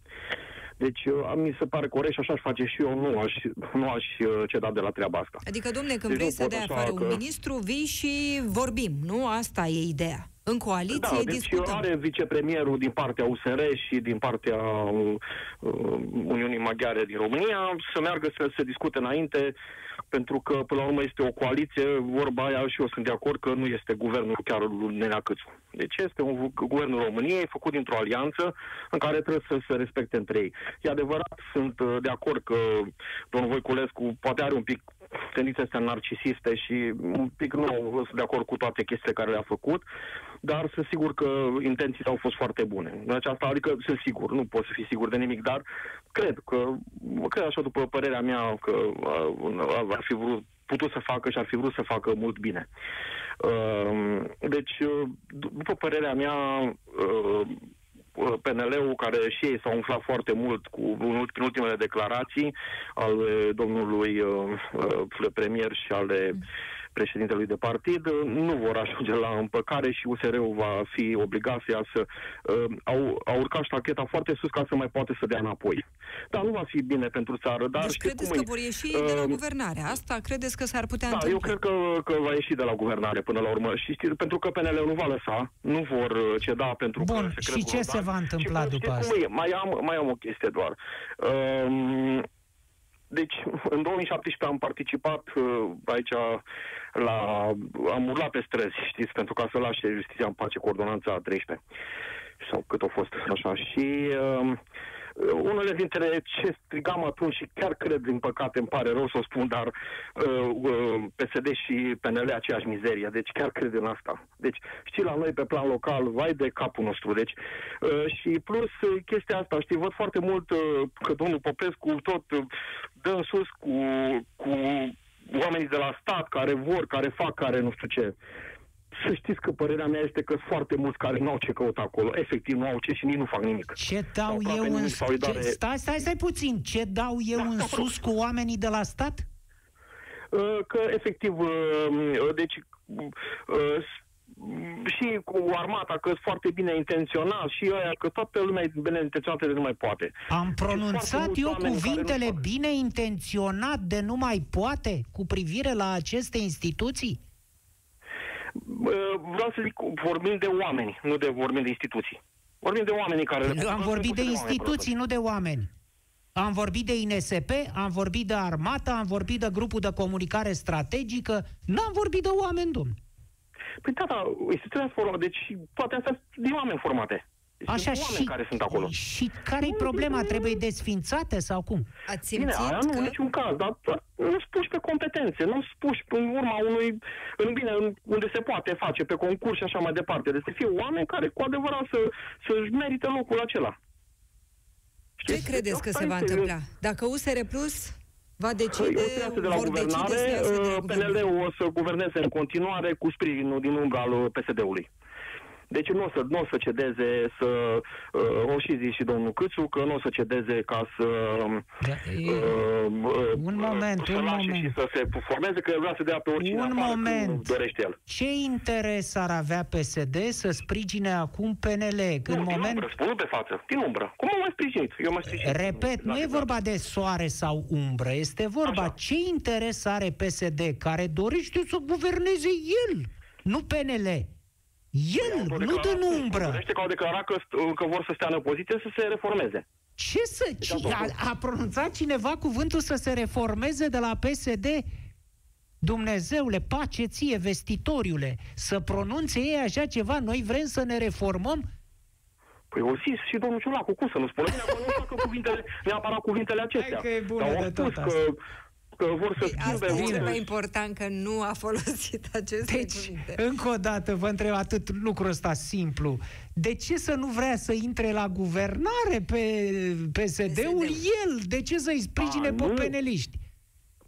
Deci mi se pare corect și așa aș face și eu, nu aș, nu aș uh, ceda de la treaba asta. Adică, domne, când deci vrei să dai afară că... un ministru, vii și vorbim, nu? Asta e ideea. În coaliție da, deci discutăm. are vicepremierul din partea USR și din partea uh, Uniunii Maghiare din România să meargă să se discute înainte pentru că, până la urmă, este o coaliție, vorba aia și eu sunt de acord că nu este guvernul chiar lui Nenea Câțu. Deci este un guvernul României făcut dintr-o alianță în care trebuie să se respecte între ei. E adevărat, sunt uh, de acord că domnul Voiculescu poate are un pic tendințe astea narcisiste și un pic nu sunt de acord cu toate chestiile care le-a făcut, dar sunt sigur că intențiile au fost foarte bune. În aceasta, adică sunt sigur, nu pot să fi sigur de nimic, dar cred că, cred așa după părerea mea că uh, ar fi vrut putut să facă și ar fi vrut să facă mult bine. Uh, deci, uh, după părerea mea, PNL-ul, care și ei s-au umflat foarte mult cu în ultimele declarații al domnului premier și ale președintelui de partid, nu vor ajunge la împăcare și USR-ul va fi obligat să iasă, uh, au, au urcat ștacheta foarte sus ca să mai poate să dea înapoi. Dar nu va fi bine pentru țară. Dar deci credeți că e? vor ieși uh, de la uh, guvernare? Asta credeți că s-ar putea da, întâmpla? eu cred că, că va ieși de la guvernare până la urmă. Și știți, pentru că PNL nu va lăsa, nu vor uh, ceda pentru Bun, că se și ce se va întâmpla și, după asta? Mai am, mai am o chestie doar. Uh, deci, în 2017 am participat uh, aici la... am urlat pe străzi, știți, pentru ca să lași justiția în pace cu ordonanța 13 sau cât a fost așa. Și uh, unele dintre ce strigam atunci și chiar cred, din păcate, îmi pare rău să o spun, dar uh, uh, PSD și PNL aceeași mizerie, deci chiar cred în asta. Deci, știi, la noi pe plan local, vai de capul nostru, deci uh, și plus uh, chestia asta, știi, văd foarte mult uh, că domnul Popescu tot uh, dă în sus cu, cu oamenii de la stat care vor, care fac, care nu știu ce să știți că părerea mea este că sunt foarte mulți care nu au ce căuta acolo. Efectiv, nu au ce și nici nu fac nimic. Ce dau eu în... Ce... Stai, stai, stai puțin. Ce dau eu da, în da, sus cu oamenii de la stat? Uh, că, efectiv, uh, uh, deci și cu armata, că sunt foarte bine intenționat și ăia, că toată lumea e bine intenționată de nu mai poate. Am pronunțat eu cuvintele bine intenționat de nu mai poate cu privire la aceste instituții? Vreau să zic, vorbim de oameni, nu de vorbim de instituții. Vorbim de oameni care... Eu am vorbit de instituții, nu de oameni. Am vorbit de INSP, am vorbit de armată, am vorbit de grupul de comunicare strategică, n-am vorbit de oameni, domn. Păi da, da, instituțiile formate, deci toate astea sunt din oameni formate. Așa și, care sunt acolo. Și care-i problema? Trebuie desfințate sau cum? Ați simțit bine, aia că... nu, în niciun caz, dar nu spuși pe competențe, nu spuși în urma unui, în bine, unde se poate face, pe concurs și așa mai departe. Deci să fie oameni care cu adevărat să, să-și merite locul acela. Ce Știți? credeți că se va întâmpla? Dacă USR Plus va decide, de la vor guvernare, decide să de la PNL-ul o să guverneze în continuare cu sprijinul din umbra al PSD-ului. Deci nu o să, nu o să cedeze să... Uh, o și zi și domnul Câțu că nu o să cedeze ca să... Da, e... Uh, uh, un moment, să un lase moment. și să se formeze, că vrea să dea pe oricine Un afară, moment. când dorește el. Ce interes ar avea PSD să sprijine acum PNL? În nu, din moment... umbră, spun pe față, din umbră. Cum am mai sprijinit? Eu mai sprijinit. Repet, nu e vorba de soare sau umbră, este vorba Așa. ce interes are PSD care dorește să guverneze el, nu PNL. El, Au nu declarat- din umbră. Dorește că au declarat că, st- că vor să stea în opoziție să se reformeze. Ce să... Deci Ci, a, a pronunțat cineva cuvântul să se reformeze de la PSD? Dumnezeule, pace ție, vestitoriule, să pronunțe ei așa ceva, noi vrem să ne reformăm? Păi o zis și domnul Ciulacu, cum să nu spună? Bine, acum nu facă cuvintele, neapărat cuvintele acestea. Hai că e bună Dar au de tot spus asta. că, că vor să Ei, schimbe... Asta e vor cel să- mai important, că nu a folosit aceste Deci, cuvinte. încă o dată vă întreb atât lucrul ăsta simplu. De ce să nu vrea să intre la guvernare pe PSD-ul PSD-ul. el? De ce să-i sprijine A, pe nu. peneliști?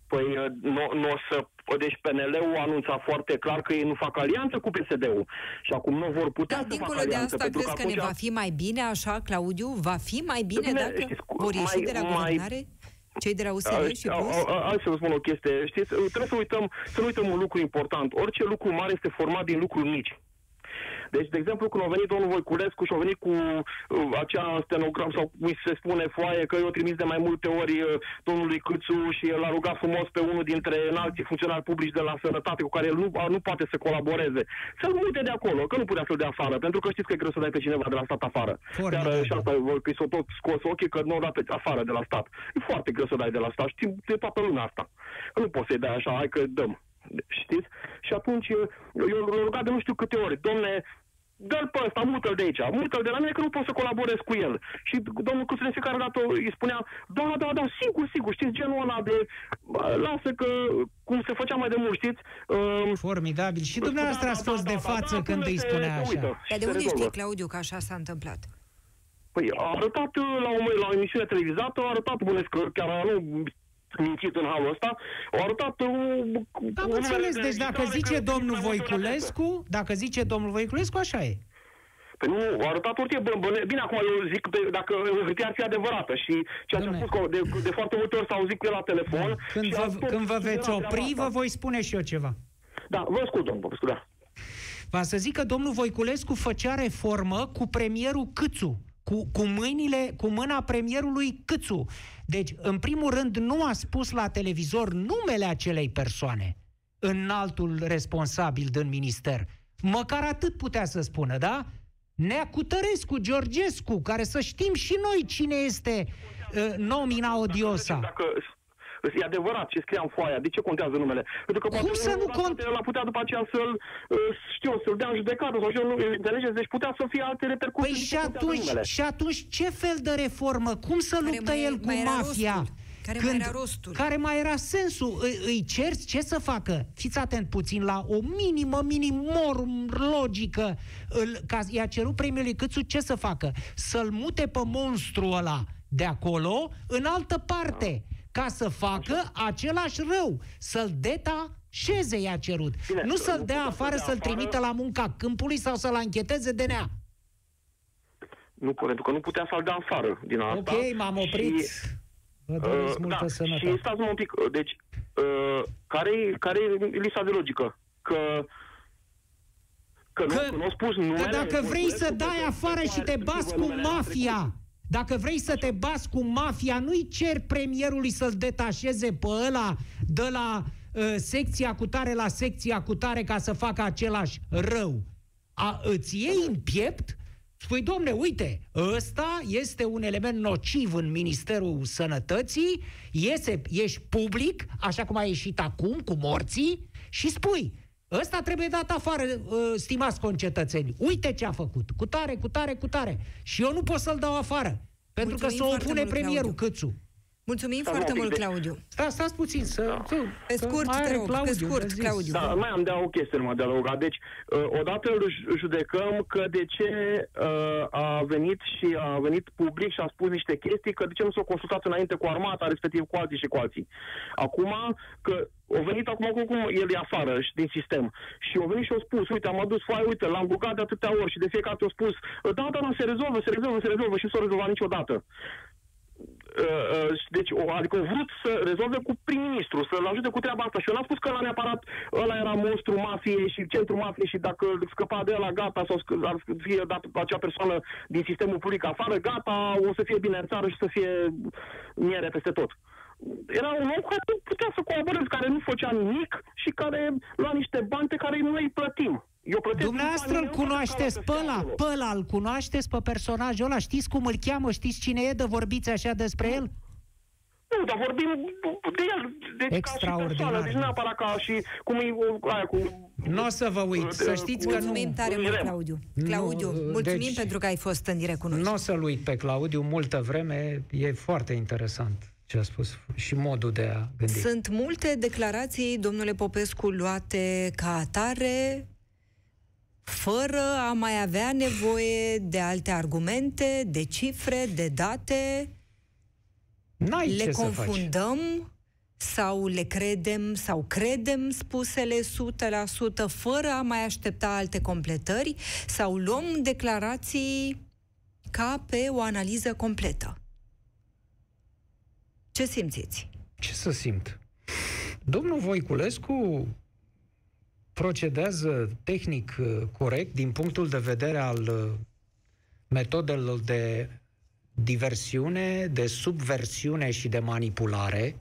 Păi nu, nu o să... Deci PNL-ul anunța foarte clar că ei nu fac alianță cu PSD-ul. Și acum nu vor putea Dar să facă dincolo de alianță. asta, pentru crezi că ne atunci- va fi mai bine așa, Claudiu? Va fi mai bine Bine, dacă știți, cu- vor ieși mai- de la mai- guvernare? Cei de la USR și A- Plus? a- a- Hai să vă spun o chestie. Știți, trebuie să uităm, să nu uităm un lucru important. Orice lucru mare este format din lucruri mici. Deci, de exemplu, când a venit domnul Voiculescu și a venit cu uh, acea stenogram sau cum se spune foaie, că eu trimis de mai multe ori uh, domnului Câțu și el a rugat frumos pe unul dintre înalții funcționari publici de la sănătate cu care el nu, nu poate să colaboreze. Să-l mute de acolo, că nu putea să-l dea afară, pentru că știți că e greu să dai pe cineva de la stat afară. Formidabil. Chiar și asta că s-o tot scos ochii că nu o dat pe afară de la stat. E foarte greu să dai de la stat. Știm de toată lumea asta. Că nu poți să-i dai așa, hai că dăm. Știți? Și atunci eu l-am rugat de nu știu câte ori, domne, dă-l pe ăsta, mută-l de aici, mută-l de la mine că nu pot să colaborez cu el. Și domnul Cuțu de fiecare dată îi spunea, da, da, da, sigur, sigur, știți, genul ăla de, bă, lasă că, cum se făcea mai de mult, știți, uh, Formidabil. Și dumneavoastră ați fost de față când îi spunea așa. Dar de unde știi, Claudiu, că așa s-a întâmplat? Păi a arătat uh, la o, la o emisiune televizată, a arătat, bănesc că chiar nu mințit în halul ăsta, a arătat uh, Am un înțeles, numele de deci dacă ghitară zice care domnul mai multe la Voiculescu, dacă zice domnul Voiculescu, așa e. Păi nu, a arătat o bă, bă, Bine, acum eu zic de, dacă hârtia ar fi adevărată și ceea ce a Dom'le. spus că de, de foarte multe ori s-a auzit cu el la telefon. Când și a vă, tot când vă veți considerat opri, treaba vă asta. voi spune și eu ceva. Da, vă ascult, domnul Popescu, da. Va să zic că domnul Voiculescu făcea reformă cu premierul Câțu, cu, cu, mâinile, cu mâna premierului Câțu. Deci, în primul rând, nu a spus la televizor numele acelei persoane, înaltul responsabil din minister. Măcar atât putea să spună, da? Nea Cutărescu, Georgescu, care să știm și noi cine este uh, nomina odiosa. Dacă e adevărat ce scria în foaia, de ce contează numele? Pentru că Cum poate să nu poate cont- El a putea după aceea să-l, uh, știu, să-l dea în judecată sau știu, nu, înțelegeți? Deci putea să fie alte repercuții. Păi de și ce contează atunci, numele. și atunci ce fel de reformă? Cum să Care luptă mai- el cu mai era mafia? rostul? Care mai era rostul? Care mai era sensul? Îi, îi cerți ce să facă? Fiți atent puțin la o minimă, minimor logică. Îl, ca, i-a cerut premiului Câțu ce să facă? Să-l mute pe monstru ăla de acolo în altă parte ca să facă același rău, să-l detașeze i-a cerut. Bine, nu să-l nu dea putea să afară, dea să-l afară. trimită la munca câmpului sau să-l ancheteze DNA. Nu, pentru că nu putea să-l dea afară din asta. Ok, m-am oprit. Și, Vă doresc uh, multă da, sănătate. Și stați un pic, uh, deci, uh, care, care e lista de logică? Că Că, Că- nu, că nu au spus numele. Că dacă vrei Voiculescu, să dai că- afară că- și te că- bați că cu numele a mafia, dacă vrei să te bați cu mafia, nu-i cer premierului să-l detașeze pe ăla de la uh, secția cu tare la secția cu tare ca să facă același rău. A, îți iei în piept Spui, domne, uite, ăsta este un element nociv în Ministerul Sănătății, iese, ești public, așa cum a ieșit acum, cu morții, și spui, ăsta trebuie dat afară, uh, stimați concetățeni. Uite ce a făcut, cu tare, cu tare, cu tare. Și eu nu pot să-l dau afară, pentru Mulțumim că se foarte opune mult, premierul Claudiu. Câțu. Mulțumim Stați foarte un pic mult, de- Claudiu. Da, stați puțin să... Da. Pe scurt, te rog, pe scurt, Claudiu. Da, mai am de o chestie numai de adăugat. Deci, uh, odată îl ju- judecăm că de ce uh, a venit și a venit public și a spus niște chestii, că de ce nu s-a consultat înainte cu armata, respectiv cu alții și cu alții. Acum, că au venit acum cum, cum el e afară și din sistem. Și au venit și au spus, uite, am adus foaie, uite, l-am rugat de atâtea ori și de fiecare dată au spus, da, da, da, se rezolvă, se rezolvă, se rezolvă și nu s-a rezolvat niciodată. Uh, uh, deci, o, adică au vrut să rezolve cu prim-ministru, să-l ajute cu treaba asta. Și eu n-am spus că ăla neapărat, ăla era monstru mafiei și centru mafiei și dacă scăpa de ăla, gata, sau sc- ar fie dat acea persoană din sistemul public afară, gata, o să fie bine în țară și să fie miere peste tot. Era un om care nu putea să colaboreze, care nu făcea nimic și care lua niște bani pe care noi îi plătim. Eu plătesc Dumneavoastră îl banii mei, cunoașteți nu pe ca la ăla, acolo. pe ăla îl cunoașteți pe personajul ăla, știți cum îl cheamă, știți cine e, de vorbiți așa despre el? Nu, dar vorbim de el, deci Extraordinar. ca și persoană, deci nu neapărat ca și cum e o- aia cu... Nu o să vă uit, să știți că nu... Mulțumim tare mult, Irem. Claudiu. Nu, Claudiu, mulțumim deci- pentru că ai fost în direct cu noi. Nu o să-l uit pe Claudiu multă vreme, e foarte interesant ce a spus și modul de a gândi. Sunt multe declarații, domnule Popescu, luate ca atare, fără a mai avea nevoie de alte argumente, de cifre, de date. N-ai le ce să faci. confundăm sau le credem sau credem spusele 100% fără a mai aștepta alte completări sau luăm declarații ca pe o analiză completă. Ce simțiți? Ce să simt? Domnul Voiculescu procedează tehnic uh, corect din punctul de vedere al uh, metodelor de diversiune, de subversiune și de manipulare.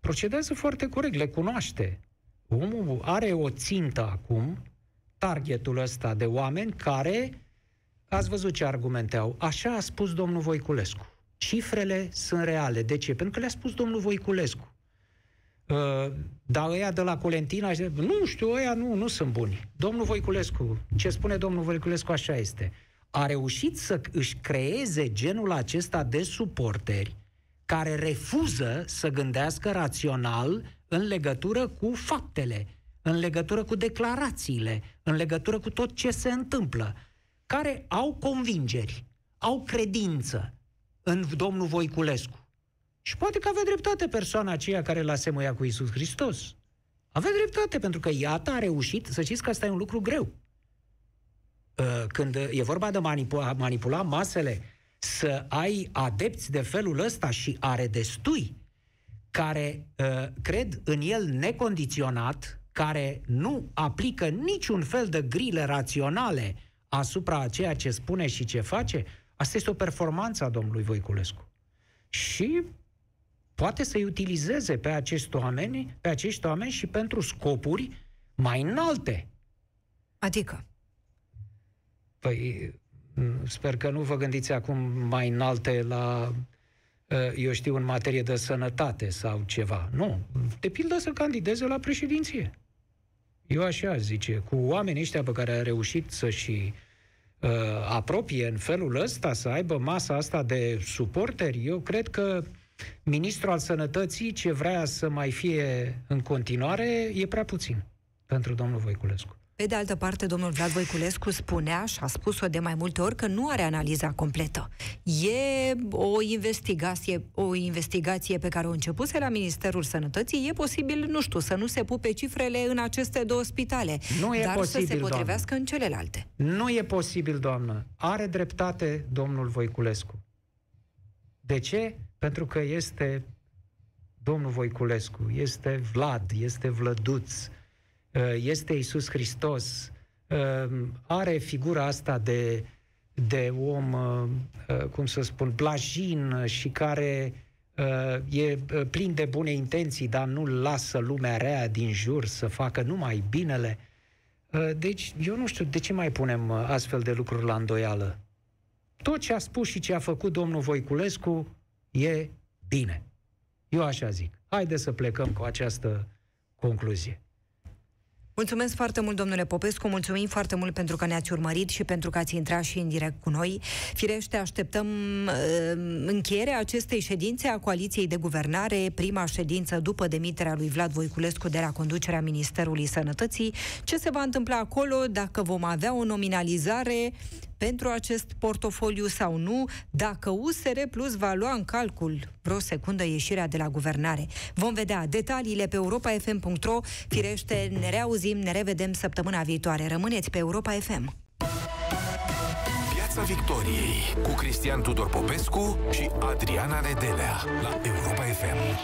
Procedează foarte corect, le cunoaște. Omul are o țintă acum, targetul ăsta de oameni care, ați văzut ce argumente au, așa a spus domnul Voiculescu. Cifrele sunt reale. De ce? Pentru că le-a spus domnul Voiculescu. Uh, dar ăia de la Colentina, și- nu știu, ăia nu, nu sunt buni. Domnul Voiculescu, ce spune domnul Voiculescu, așa este. A reușit să își creeze genul acesta de suporteri care refuză să gândească rațional în legătură cu faptele, în legătură cu declarațiile, în legătură cu tot ce se întâmplă, care au convingeri, au credință în domnul Voiculescu. Și poate că avea dreptate persoana aceea care l-a semuia cu Isus Hristos. Avea dreptate, pentru că iată a reușit, să știți că asta e un lucru greu. Uh, Când e vorba de manipula, manipula masele, să ai adepți de felul ăsta și are destui care uh, cred în el necondiționat, care nu aplică niciun fel de grile raționale asupra a ceea ce spune și ce face, asta este o performanță a domnului Voiculescu. Și poate să-i utilizeze pe acești oameni, pe acești oameni și pentru scopuri mai înalte. Adică, Păi, m, sper că nu vă gândiți acum mai înalte la, uh, eu știu, în materie de sănătate sau ceva. Nu. De pildă să candideze la președinție. Eu așa aș zice, cu oamenii ăștia pe care a reușit să-și uh, apropie în felul ăsta, să aibă masa asta de suporteri, eu cred că ministrul al sănătății, ce vrea să mai fie în continuare, e prea puțin pentru domnul Voiculescu. Pe de altă parte, domnul Vlad Voiculescu spunea și a spus-o de mai multe ori că nu are analiza completă. E o investigație, o investigație pe care o începuse la Ministerul Sănătății. E posibil, nu știu, să nu se pupe cifrele în aceste două spitale, Nu e dar posibil, să se potrivească în celelalte. Nu e posibil, doamnă. Are dreptate domnul Voiculescu. De ce? Pentru că este domnul Voiculescu, este Vlad, este Vlăduț, uh, este Isus Hristos, uh, are figura asta de, de om, uh, uh, cum să spun, blajin și care uh, e uh, plin de bune intenții, dar nu lasă lumea rea din jur să facă numai binele. Uh, Deci, eu nu știu de ce mai punem uh, astfel de lucruri la îndoială. Tot ce a spus și ce a făcut domnul Voiculescu e bine. Eu așa zic. Haideți să plecăm cu această concluzie. Mulțumesc foarte mult, domnule Popescu, mulțumim foarte mult pentru că ne-ați urmărit și pentru că ați intrat și în direct cu noi. Firește, așteptăm uh, încheierea acestei ședințe a Coaliției de Guvernare, prima ședință după demiterea lui Vlad Voiculescu de la conducerea Ministerului Sănătății. Ce se va întâmpla acolo, dacă vom avea o nominalizare pentru acest portofoliu sau nu, dacă USR Plus va lua în calcul vreo secundă ieșirea de la guvernare. Vom vedea detaliile pe europafm.ro. Firește, ne reauzim, ne revedem săptămâna viitoare. Rămâneți pe Europa FM. Piața Victoriei cu Cristian Tudor Popescu și Adriana Nedelea la Europa FM.